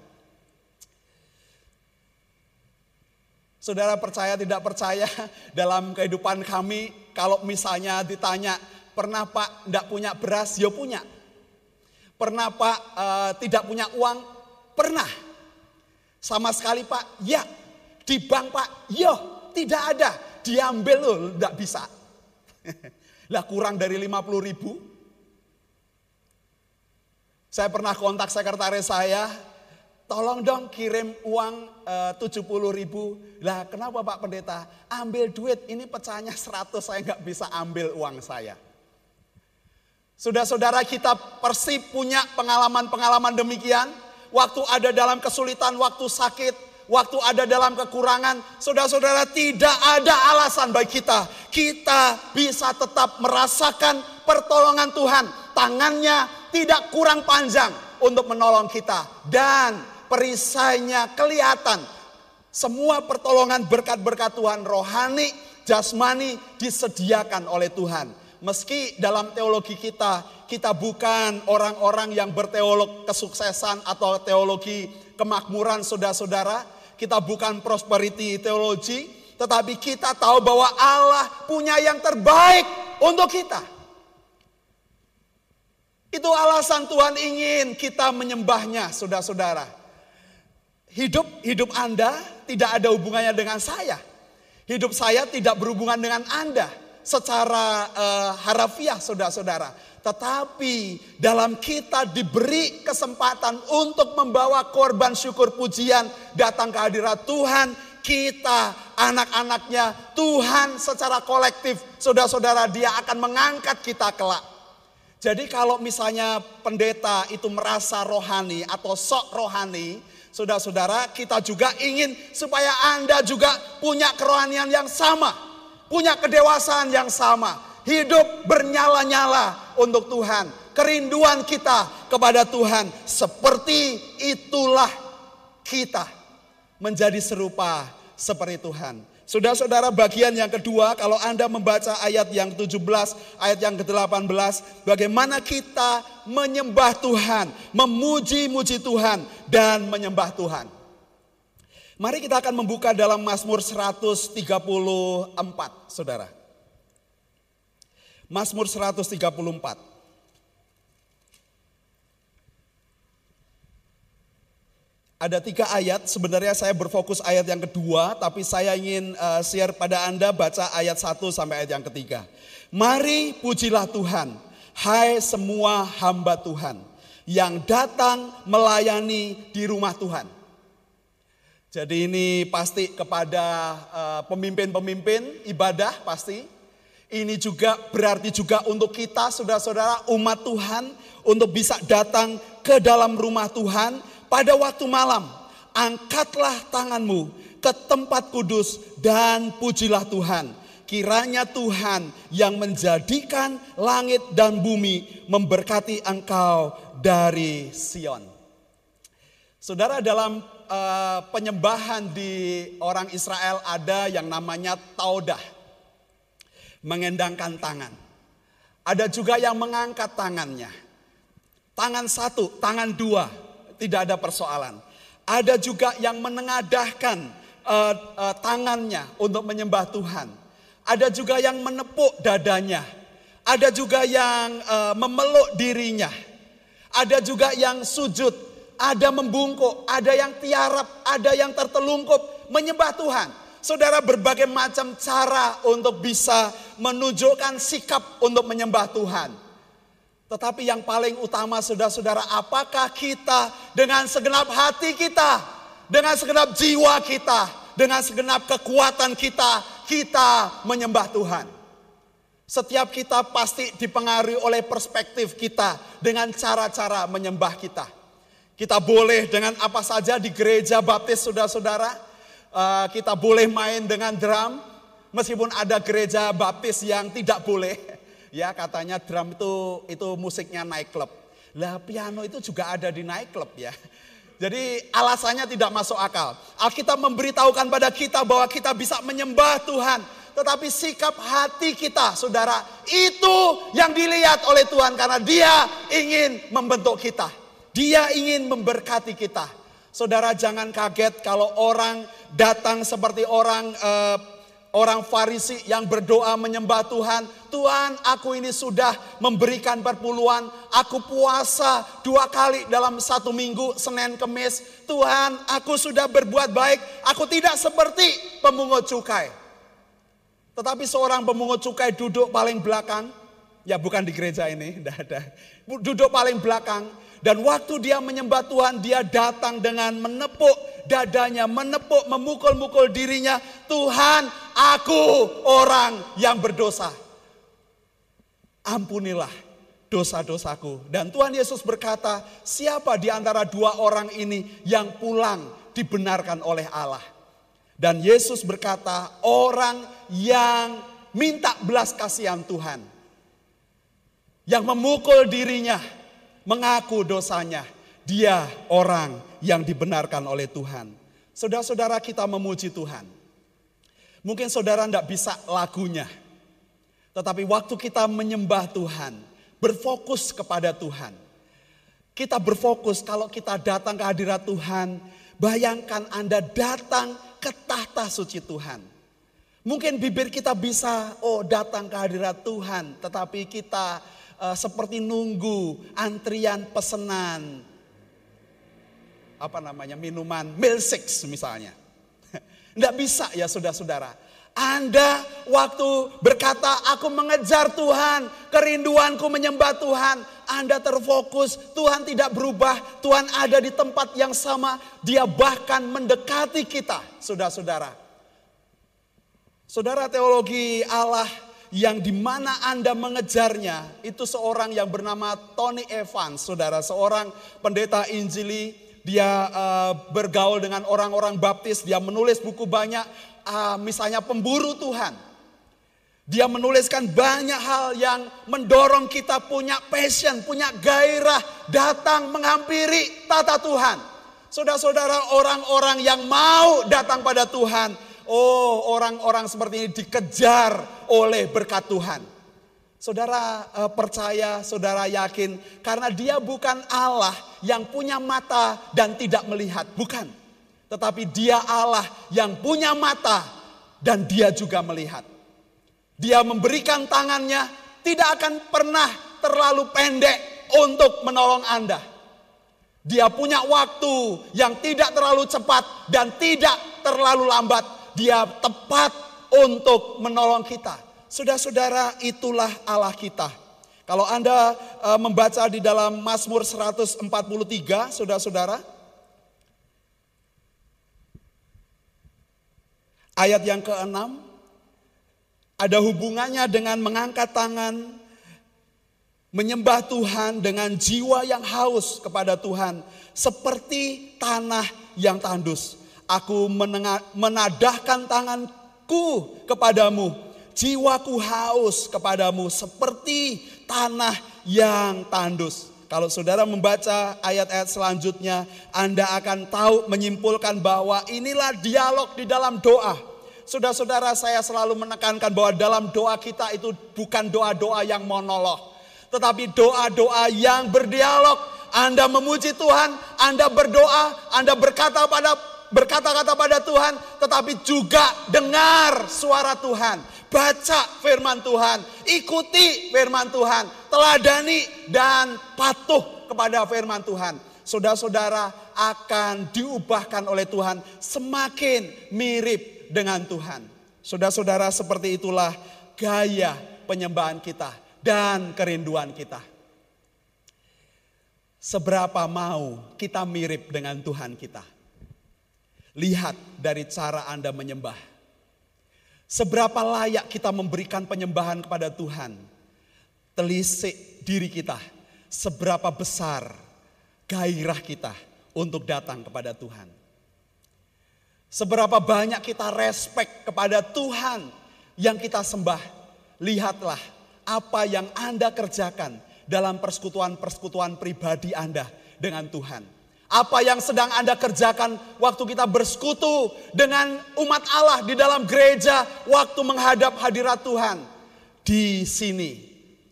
Saudara percaya tidak percaya dalam kehidupan kami kalau misalnya ditanya pernah pak tidak punya beras, ya punya. Pernah pak uh, tidak punya uang, pernah. Sama sekali pak, ya. Di bank pak, ya tidak ada. diambil loh, enggak bisa. lah kurang dari 50 ribu. Saya pernah kontak sekretaris saya, tolong dong kirim uang eh, 70 ribu. Lah kenapa Pak Pendeta? Ambil duit, ini pecahnya 100, saya nggak bisa ambil uang saya. Saudara-saudara kita persib punya pengalaman-pengalaman demikian. Waktu ada dalam kesulitan, waktu sakit, waktu ada dalam kekurangan. Saudara-saudara tidak ada alasan bagi kita. Kita bisa tetap merasakan pertolongan Tuhan. Tangannya tidak kurang panjang untuk menolong kita. Dan perisainya kelihatan. Semua pertolongan berkat-berkat Tuhan rohani, jasmani disediakan oleh Tuhan. Meski dalam teologi kita, kita bukan orang-orang yang berteolog kesuksesan atau teologi kemakmuran saudara-saudara. Kita bukan prosperity teologi, tetapi kita tahu bahwa Allah punya yang terbaik untuk kita. Itu alasan Tuhan ingin kita menyembahnya, saudara-saudara. Hidup hidup Anda tidak ada hubungannya dengan saya. Hidup saya tidak berhubungan dengan Anda secara uh, harafiah saudara-saudara. Tetapi dalam kita diberi kesempatan untuk membawa korban syukur pujian datang ke hadirat Tuhan. Kita anak-anaknya Tuhan secara kolektif saudara-saudara dia akan mengangkat kita kelak. Jadi kalau misalnya pendeta itu merasa rohani atau sok rohani, saudara-saudara kita juga ingin supaya Anda juga punya kerohanian yang sama punya kedewasaan yang sama, hidup bernyala-nyala untuk Tuhan. Kerinduan kita kepada Tuhan seperti itulah kita menjadi serupa seperti Tuhan. Saudara-saudara bagian yang kedua kalau Anda membaca ayat yang 17, ayat yang ke-18, bagaimana kita menyembah Tuhan, memuji-muji Tuhan dan menyembah Tuhan. Mari kita akan membuka dalam Mazmur 134, Saudara. Mazmur 134. Ada tiga ayat, sebenarnya saya berfokus ayat yang kedua, tapi saya ingin uh, share pada Anda baca ayat satu sampai ayat yang ketiga. Mari pujilah Tuhan, hai semua hamba Tuhan, yang datang melayani di rumah Tuhan. Jadi ini pasti kepada eh, pemimpin-pemimpin uh, ibadah pasti. Ini juga berarti juga untuk kita saudara-saudara umat Tuhan untuk bisa datang ke dalam rumah Tuhan pada waktu malam. Angkatlah tanganmu ke tempat kudus dan pujilah Tuhan. Kiranya Tuhan yang menjadikan langit dan bumi memberkati engkau dari Sion. Saudara dalam uh, penyembahan di orang Israel ada yang namanya taudah. Mengendangkan tangan. Ada juga yang mengangkat tangannya. Tangan satu, tangan dua, tidak ada persoalan. Ada juga yang menengadahkan uh, uh, tangannya untuk menyembah Tuhan. Ada juga yang menepuk dadanya. Ada juga yang uh, memeluk dirinya. Ada juga yang sujud ada membungkuk, ada yang tiarap, ada yang tertelungkup menyembah Tuhan. Saudara berbagai macam cara untuk bisa menunjukkan sikap untuk menyembah Tuhan. Tetapi yang paling utama saudara-saudara apakah kita dengan segenap hati kita, dengan segenap jiwa kita, dengan segenap kekuatan kita, kita menyembah Tuhan. Setiap kita pasti dipengaruhi oleh perspektif kita dengan cara-cara menyembah kita. Kita boleh dengan apa saja di gereja baptis saudara-saudara. Uh, kita boleh main dengan drum. Meskipun ada gereja baptis yang tidak boleh. Ya katanya drum itu itu musiknya klub. Lah piano itu juga ada di klub ya. Jadi alasannya tidak masuk akal. Alkitab memberitahukan pada kita bahwa kita bisa menyembah Tuhan. Tetapi sikap hati kita saudara itu yang dilihat oleh Tuhan karena dia ingin membentuk kita. Dia ingin memberkati kita. Saudara jangan kaget kalau orang datang seperti orang uh, orang Farisi yang berdoa menyembah Tuhan. Tuhan, aku ini sudah memberikan perpuluhan. Aku puasa dua kali dalam satu minggu, Senin Kemis. Tuhan, aku sudah berbuat baik. Aku tidak seperti pemungut cukai. Tetapi seorang pemungut cukai duduk paling belakang, ya bukan di gereja ini, tidak ada. Duduk paling belakang, dan waktu dia menyembah Tuhan, dia datang dengan menepuk dadanya, menepuk, memukul-mukul dirinya. Tuhan, aku orang yang berdosa. Ampunilah dosa-dosaku. Dan Tuhan Yesus berkata, siapa di antara dua orang ini yang pulang dibenarkan oleh Allah? Dan Yesus berkata, orang yang minta belas kasihan Tuhan. Yang memukul dirinya, mengaku dosanya. Dia orang yang dibenarkan oleh Tuhan. Saudara-saudara kita memuji Tuhan. Mungkin saudara tidak bisa lagunya. Tetapi waktu kita menyembah Tuhan, berfokus kepada Tuhan. Kita berfokus kalau kita datang ke hadirat Tuhan, bayangkan Anda datang ke tahta suci Tuhan. Mungkin bibir kita bisa, oh datang ke hadirat Tuhan, tetapi kita uh, seperti nunggu antrian pesanan apa namanya minuman milkshake misalnya. Tidak bisa ya saudara-saudara. Anda waktu berkata aku mengejar Tuhan, kerinduanku menyembah Tuhan, Anda terfokus, Tuhan tidak berubah, Tuhan ada di tempat yang sama, dia bahkan mendekati kita, saudara-saudara. Saudara teologi Allah yang di mana Anda mengejarnya, itu seorang yang bernama Tony Evans, saudara, seorang pendeta Injili, dia uh, bergaul dengan orang-orang baptis, dia menulis buku banyak, uh, misalnya pemburu Tuhan. Dia menuliskan banyak hal yang mendorong kita punya passion, punya gairah, datang menghampiri tata Tuhan. Saudara-saudara orang-orang yang mau datang pada Tuhan, oh orang-orang seperti ini dikejar oleh berkat Tuhan. Saudara uh, percaya, saudara yakin, karena dia bukan Allah yang punya mata dan tidak melihat, bukan. Tetapi dia Allah yang punya mata dan dia juga melihat. Dia memberikan tangannya tidak akan pernah terlalu pendek untuk menolong Anda. Dia punya waktu yang tidak terlalu cepat dan tidak terlalu lambat. Dia tepat untuk menolong kita. Saudara-saudara, itulah Allah kita. Kalau Anda uh, membaca di dalam Mazmur 143, saudara-saudara, Ayat yang keenam ada hubungannya dengan mengangkat tangan, menyembah Tuhan dengan jiwa yang haus kepada Tuhan, seperti tanah yang tandus. Aku menadahkan tanganku kepadamu, jiwaku haus kepadamu, seperti tanah yang tandus. Kalau saudara membaca ayat-ayat selanjutnya, Anda akan tahu menyimpulkan bahwa inilah dialog di dalam doa Saudara-saudara saya selalu menekankan bahwa dalam doa kita itu bukan doa-doa yang monolog. Tetapi doa-doa yang berdialog. Anda memuji Tuhan, Anda berdoa, Anda berkata pada berkata-kata pada Tuhan, tetapi juga dengar suara Tuhan, baca firman Tuhan, ikuti firman Tuhan, teladani dan patuh kepada firman Tuhan. Saudara-saudara akan diubahkan oleh Tuhan semakin mirip dengan Tuhan. Saudara-saudara seperti itulah gaya penyembahan kita dan kerinduan kita. Seberapa mau kita mirip dengan Tuhan kita. Lihat dari cara Anda menyembah. Seberapa layak kita memberikan penyembahan kepada Tuhan. Telisik diri kita. Seberapa besar gairah kita untuk datang kepada Tuhan. Seberapa banyak kita respect kepada Tuhan yang kita sembah. Lihatlah apa yang Anda kerjakan dalam persekutuan-persekutuan pribadi Anda dengan Tuhan. Apa yang sedang Anda kerjakan waktu kita bersekutu dengan umat Allah di dalam gereja waktu menghadap hadirat Tuhan. Di sini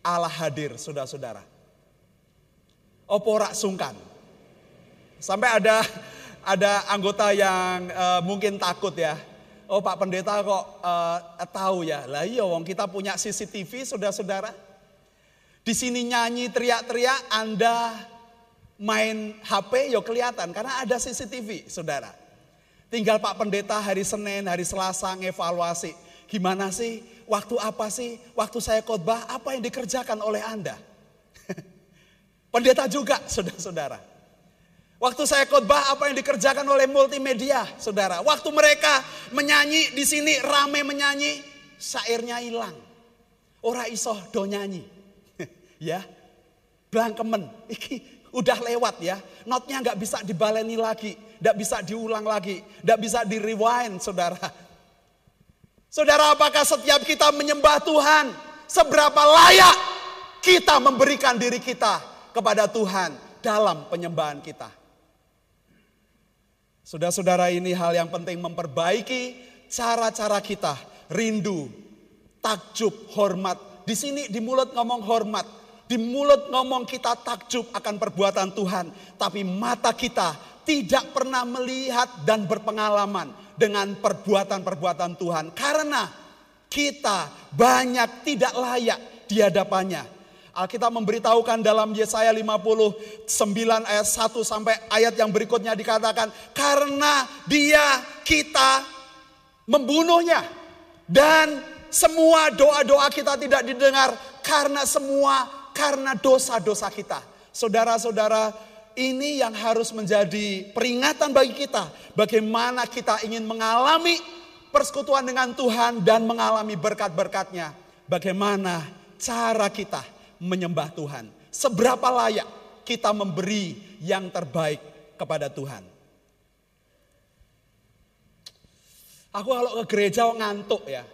Allah hadir saudara-saudara. Oporak sungkan. Sampai ada ada anggota yang uh, mungkin takut ya. Oh Pak Pendeta kok uh, tahu ya. Lah iya wong kita punya CCTV saudara-saudara. Di sini nyanyi teriak-teriak Anda main HP ya kelihatan karena ada CCTV saudara. Tinggal Pak Pendeta hari Senin, hari Selasa ngevaluasi. Gimana sih? Waktu apa sih? Waktu saya khotbah, apa yang dikerjakan oleh Anda? Pendeta juga, saudara-saudara. Waktu saya khotbah, apa yang dikerjakan oleh multimedia, saudara. Waktu mereka menyanyi di sini, rame menyanyi, syairnya hilang. Ora iso do nyanyi. ya, blangkemen. Iki udah lewat ya. Notnya nggak bisa dibaleni lagi, nggak bisa diulang lagi, nggak bisa di rewind, saudara. Saudara, apakah setiap kita menyembah Tuhan, seberapa layak kita memberikan diri kita kepada Tuhan dalam penyembahan kita? Saudara-saudara, ini hal yang penting memperbaiki cara-cara kita, rindu, takjub, hormat. Di sini di mulut ngomong hormat, di mulut ngomong kita takjub akan perbuatan Tuhan, tapi mata kita tidak pernah melihat dan berpengalaman dengan perbuatan-perbuatan Tuhan karena kita banyak tidak layak di hadapannya. Alkitab memberitahukan dalam Yesaya 59 ayat 1 sampai ayat yang berikutnya dikatakan karena dia kita membunuhnya dan semua doa-doa kita tidak didengar karena semua karena dosa-dosa kita. Saudara-saudara, ini yang harus menjadi peringatan bagi kita. Bagaimana kita ingin mengalami persekutuan dengan Tuhan dan mengalami berkat-berkatnya. Bagaimana cara kita menyembah Tuhan. Seberapa layak kita memberi yang terbaik kepada Tuhan. Aku kalau ke gereja ngantuk ya.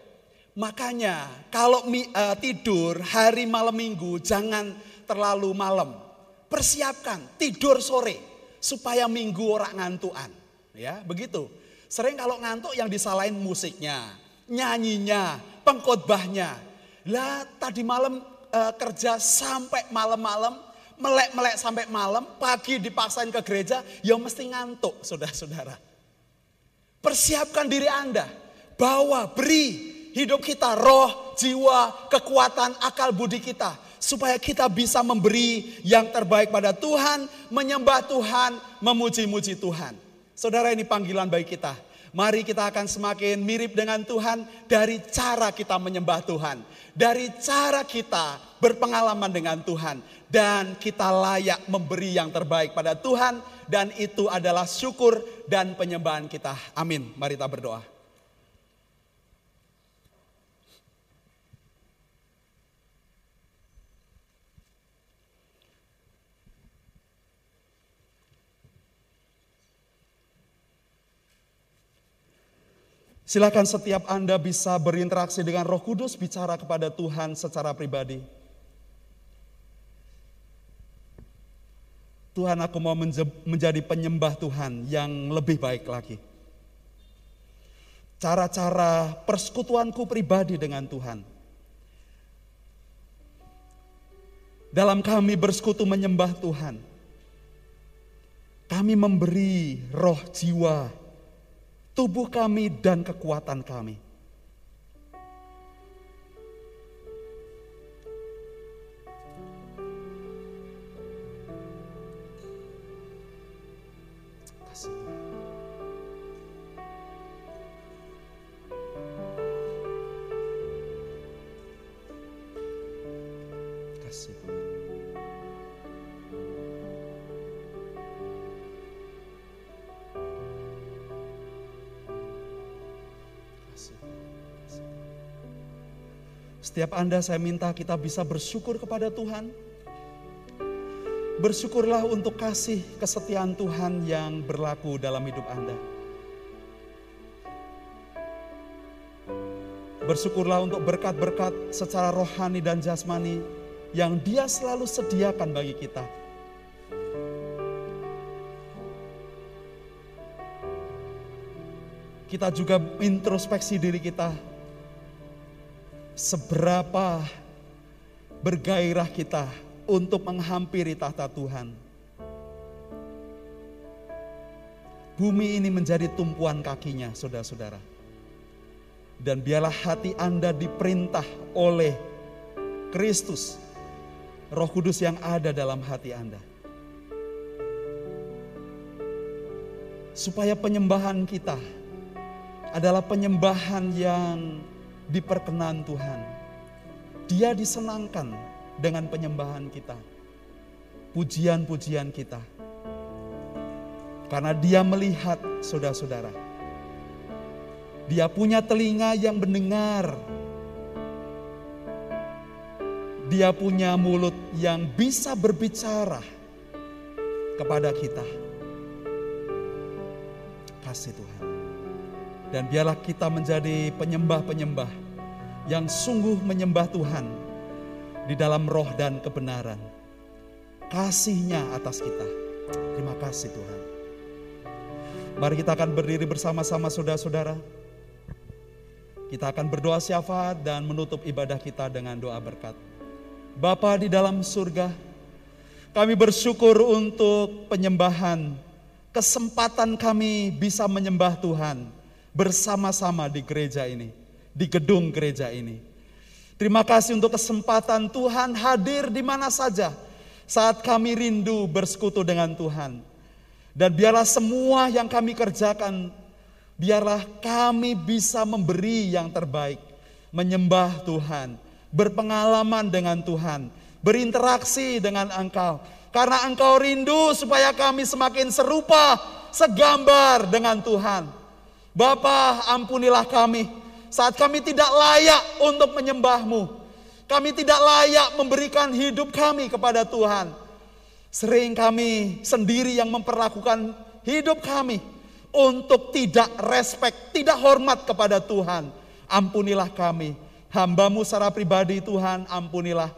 Makanya kalau uh, tidur hari malam minggu jangan terlalu malam. Persiapkan tidur sore supaya minggu orang ngantuan. Ya, begitu. Sering kalau ngantuk yang disalahin musiknya, nyanyinya, pengkhotbahnya. Lah tadi malam uh, kerja sampai malam-malam, melek-melek sampai malam, pagi dipaksain ke gereja, ya mesti ngantuk, saudara-saudara. Persiapkan diri Anda, bawa, beri hidup kita, roh, jiwa, kekuatan, akal budi kita. Supaya kita bisa memberi yang terbaik pada Tuhan, menyembah Tuhan, memuji-muji Tuhan. Saudara ini panggilan bagi kita. Mari kita akan semakin mirip dengan Tuhan dari cara kita menyembah Tuhan. Dari cara kita berpengalaman dengan Tuhan. Dan kita layak memberi yang terbaik pada Tuhan. Dan itu adalah syukur dan penyembahan kita. Amin. Mari kita berdoa. Silakan setiap Anda bisa berinteraksi dengan Roh Kudus, bicara kepada Tuhan secara pribadi. Tuhan aku mau menjadi penyembah Tuhan yang lebih baik lagi. Cara-cara persekutuanku pribadi dengan Tuhan. Dalam kami bersekutu menyembah Tuhan. Kami memberi roh jiwa tubuh kami dan kekuatan kami. Setiap Anda saya minta kita bisa bersyukur kepada Tuhan. Bersyukurlah untuk kasih kesetiaan Tuhan yang berlaku dalam hidup Anda. Bersyukurlah untuk berkat-berkat secara rohani dan jasmani yang dia selalu sediakan bagi kita. Kita juga introspeksi diri kita seberapa bergairah kita untuk menghampiri tahta Tuhan. Bumi ini menjadi tumpuan kakinya, saudara-saudara. Dan biarlah hati Anda diperintah oleh Kristus, Roh Kudus yang ada dalam hati Anda. Supaya penyembahan kita adalah penyembahan yang diperkenan Tuhan. Dia disenangkan dengan penyembahan kita. Pujian-pujian kita. Karena dia melihat saudara-saudara. Dia punya telinga yang mendengar. Dia punya mulut yang bisa berbicara kepada kita. Kasih Tuhan. Dan biarlah kita menjadi penyembah-penyembah yang sungguh menyembah Tuhan di dalam roh dan kebenaran. Kasihnya atas kita. Terima kasih Tuhan. Mari kita akan berdiri bersama-sama saudara-saudara. Kita akan berdoa syafaat dan menutup ibadah kita dengan doa berkat. Bapa di dalam surga, kami bersyukur untuk penyembahan, kesempatan kami bisa menyembah Tuhan bersama-sama di gereja ini, di gedung gereja ini. Terima kasih untuk kesempatan Tuhan hadir di mana saja saat kami rindu bersekutu dengan Tuhan. Dan biarlah semua yang kami kerjakan, biarlah kami bisa memberi yang terbaik, menyembah Tuhan, berpengalaman dengan Tuhan, berinteraksi dengan Engkau. Karena Engkau rindu supaya kami semakin serupa, segambar dengan Tuhan. Bapa, ampunilah kami saat kami tidak layak untuk menyembahmu. Kami tidak layak memberikan hidup kami kepada Tuhan. Sering kami sendiri yang memperlakukan hidup kami untuk tidak respect, tidak hormat kepada Tuhan. Ampunilah kami. Hambamu secara pribadi Tuhan ampunilah.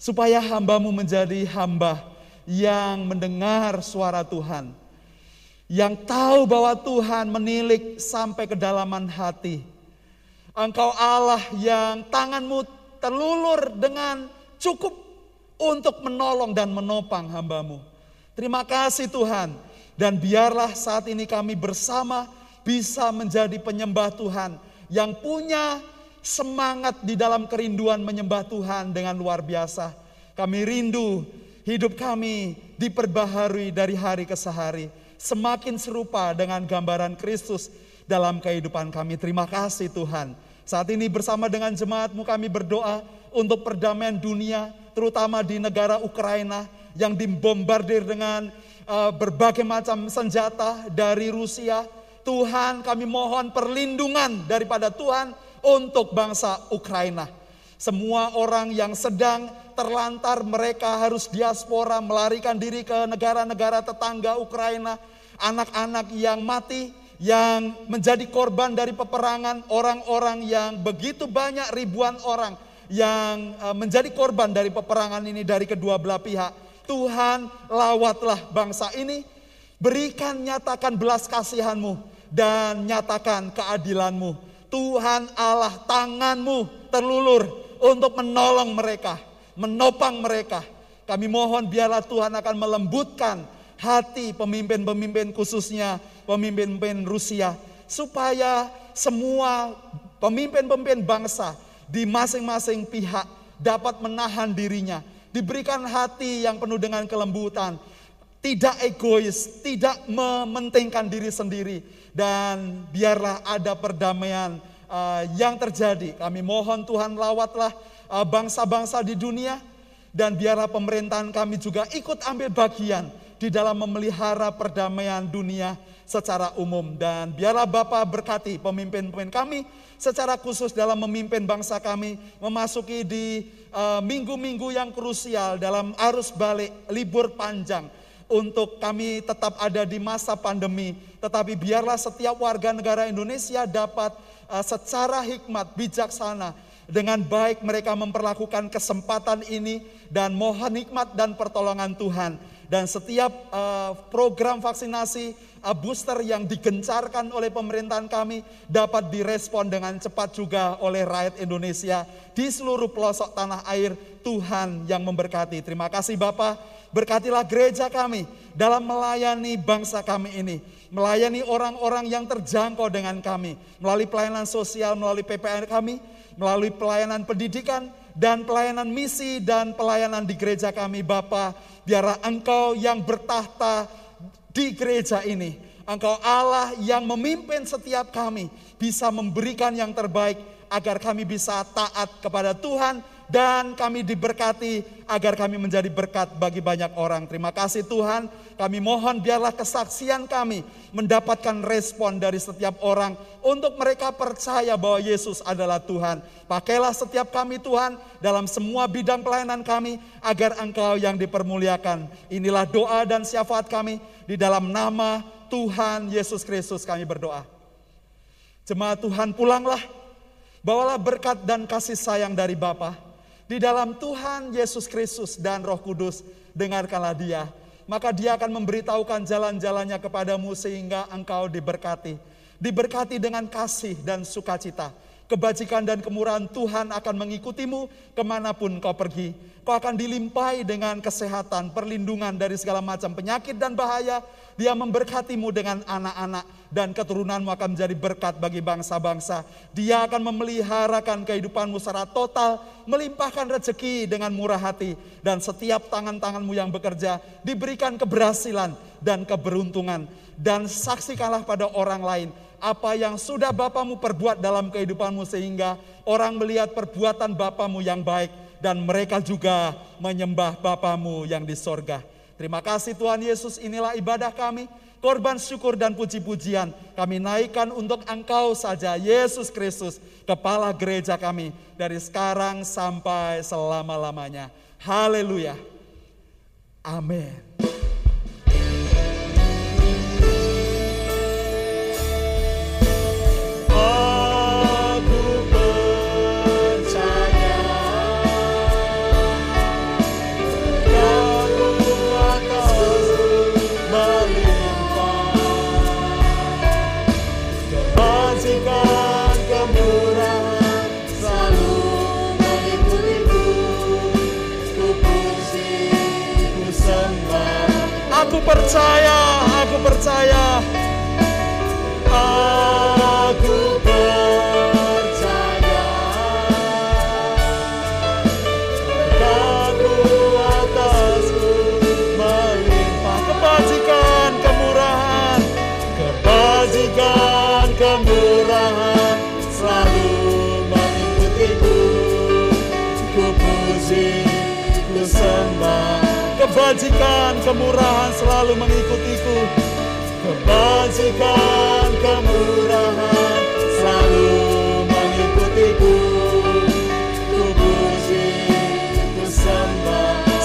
Supaya hambamu menjadi hamba yang mendengar suara Tuhan. Yang tahu bahwa Tuhan menilik sampai kedalaman hati. Engkau Allah yang tanganmu terlulur dengan cukup untuk menolong dan menopang hambamu. Terima kasih Tuhan. Dan biarlah saat ini kami bersama bisa menjadi penyembah Tuhan yang punya semangat di dalam kerinduan menyembah Tuhan dengan luar biasa. Kami rindu hidup kami diperbaharui dari hari ke hari. Semakin serupa dengan gambaran Kristus dalam kehidupan kami. Terima kasih Tuhan. Saat ini bersama dengan jemaatmu kami berdoa untuk perdamaian dunia, terutama di negara Ukraina yang dibombardir dengan uh, berbagai macam senjata dari Rusia. Tuhan kami mohon perlindungan daripada Tuhan untuk bangsa Ukraina. Semua orang yang sedang terlantar mereka harus diaspora melarikan diri ke negara-negara tetangga Ukraina. Anak-anak yang mati yang menjadi korban dari peperangan, orang-orang yang begitu banyak ribuan orang yang eh, menjadi korban dari peperangan ini dari kedua belah pihak. Tuhan lawatlah bangsa ini, berikan nyatakan belas kasihanmu dan nyatakan keadilanmu. Tuhan Allah tanganmu terlulur untuk menolong mereka, menopang mereka. Kami mohon biarlah Tuhan akan melembutkan hati pemimpin-pemimpin khususnya pemimpin-pemimpin Rusia supaya semua pemimpin-pemimpin bangsa di masing-masing pihak dapat menahan dirinya, diberikan hati yang penuh dengan kelembutan, tidak egois, tidak mementingkan diri sendiri dan biarlah ada perdamaian uh, yang terjadi. Kami mohon Tuhan lawatlah uh, bangsa-bangsa di dunia dan biarlah pemerintahan kami juga ikut ambil bagian di dalam memelihara perdamaian dunia secara umum dan biarlah Bapak berkati pemimpin-pemimpin kami secara khusus dalam memimpin bangsa kami memasuki di eh, minggu-minggu uh, yang krusial dalam arus balik libur panjang untuk kami tetap ada di masa pandemi tetapi biarlah setiap warga negara Indonesia dapat secara hikmat bijaksana dengan baik mereka memperlakukan kesempatan ini dan mohon hikmat dan pertolongan Tuhan dan setiap uh, program vaksinasi Uh, booster yang digencarkan oleh pemerintahan kami dapat direspon dengan cepat juga oleh rakyat Indonesia di seluruh pelosok tanah air Tuhan yang memberkati. Terima kasih Bapak, berkatilah gereja kami dalam melayani bangsa kami ini. Melayani orang-orang yang terjangkau dengan kami. Melalui pelayanan sosial, melalui PPN kami, melalui pelayanan pendidikan, dan pelayanan misi dan pelayanan di gereja kami Bapak. Biarlah engkau yang bertahta di gereja ini. Engkau Allah yang memimpin setiap kami bisa memberikan yang terbaik agar kami bisa taat kepada Tuhan dan kami diberkati agar kami menjadi berkat bagi banyak orang. Terima kasih Tuhan. Kami mohon biarlah kesaksian kami mendapatkan respon dari setiap orang untuk mereka percaya bahwa Yesus adalah Tuhan. Pakailah setiap kami Tuhan dalam semua bidang pelayanan kami agar Engkau yang dipermuliakan. Inilah doa dan syafaat kami di dalam nama Tuhan Yesus Kristus kami berdoa. Jemaat Tuhan pulanglah, bawalah berkat dan kasih sayang dari Bapa di dalam Tuhan Yesus Kristus dan Roh Kudus, dengarkanlah dia. Maka dia akan memberitahukan jalan-jalannya kepadamu sehingga engkau diberkati. Diberkati dengan kasih dan sukacita. Kebajikan dan kemurahan Tuhan akan mengikutimu ke mana pun kau pergi. Kau akan dilimpahi dengan kesehatan, perlindungan dari segala macam penyakit dan bahaya. Dia memberkatimu dengan anak-anak dan keturunanmu akan menjadi berkat bagi bangsa-bangsa. Dia akan memeliharakan kehidupanmu secara total, melimpahkan rezeki dengan murah hati, dan setiap tangan-tanganmu yang bekerja diberikan keberhasilan dan keberuntungan. Dan saksikanlah pada orang lain apa yang sudah Bapamu perbuat dalam kehidupanmu sehingga orang melihat perbuatan Bapamu yang baik dan mereka juga menyembah Bapamu yang di sorga. Terima kasih Tuhan Yesus, inilah ibadah kami korban syukur dan puji-pujian kami naikkan untuk Engkau saja, Yesus Kristus, Kepala gereja kami dari sekarang sampai selama-lamanya. Haleluya. Amin. Percaya, aku percaya Kebajikan, kemurahan selalu mengikutiku. Kebajikan, kemurahan selalu mengikutiku. Ku puji, ku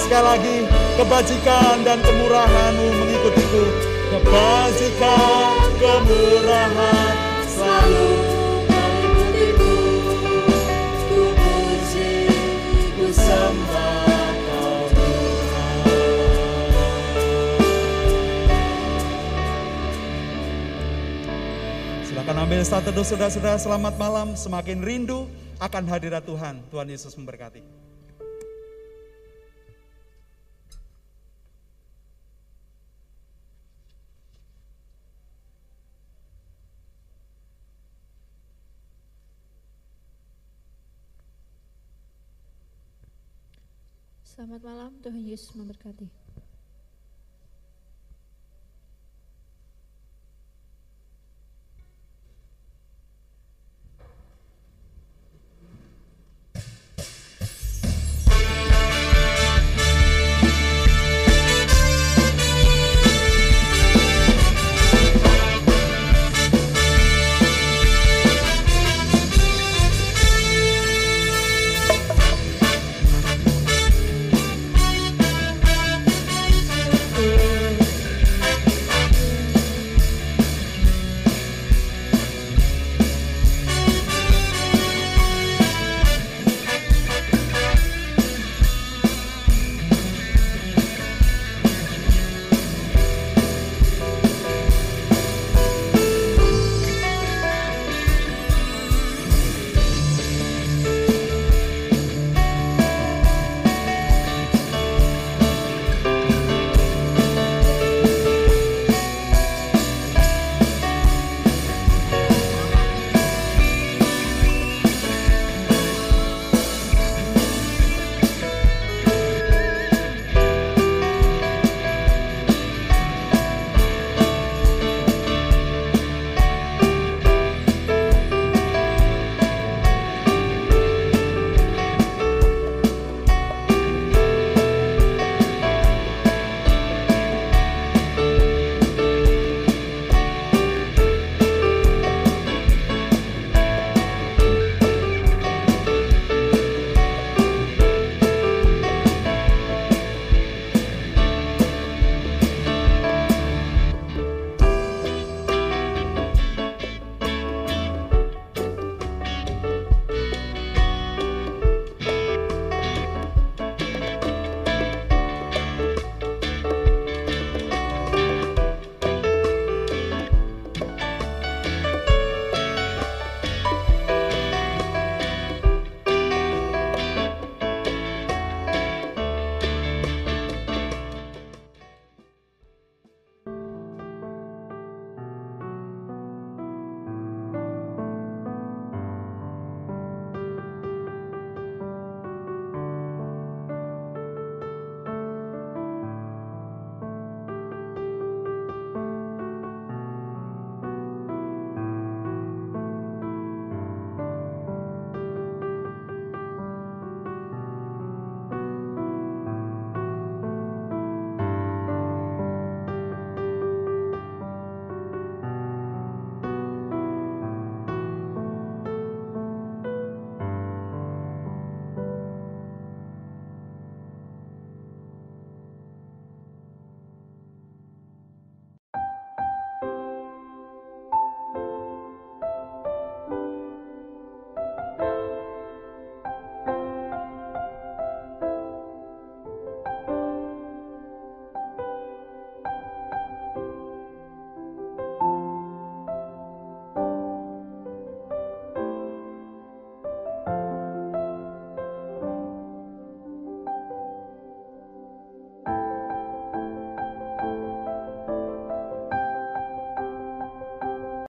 Sekali lagi, kebajikan dan kemurahanmu mengikutiku. Kebajikan, kemurahan selalu ambil satu teduh saudara-saudara selamat malam semakin rindu akan hadirat Tuhan. Tuhan Yesus memberkati. Selamat malam, Tuhan Yesus memberkati.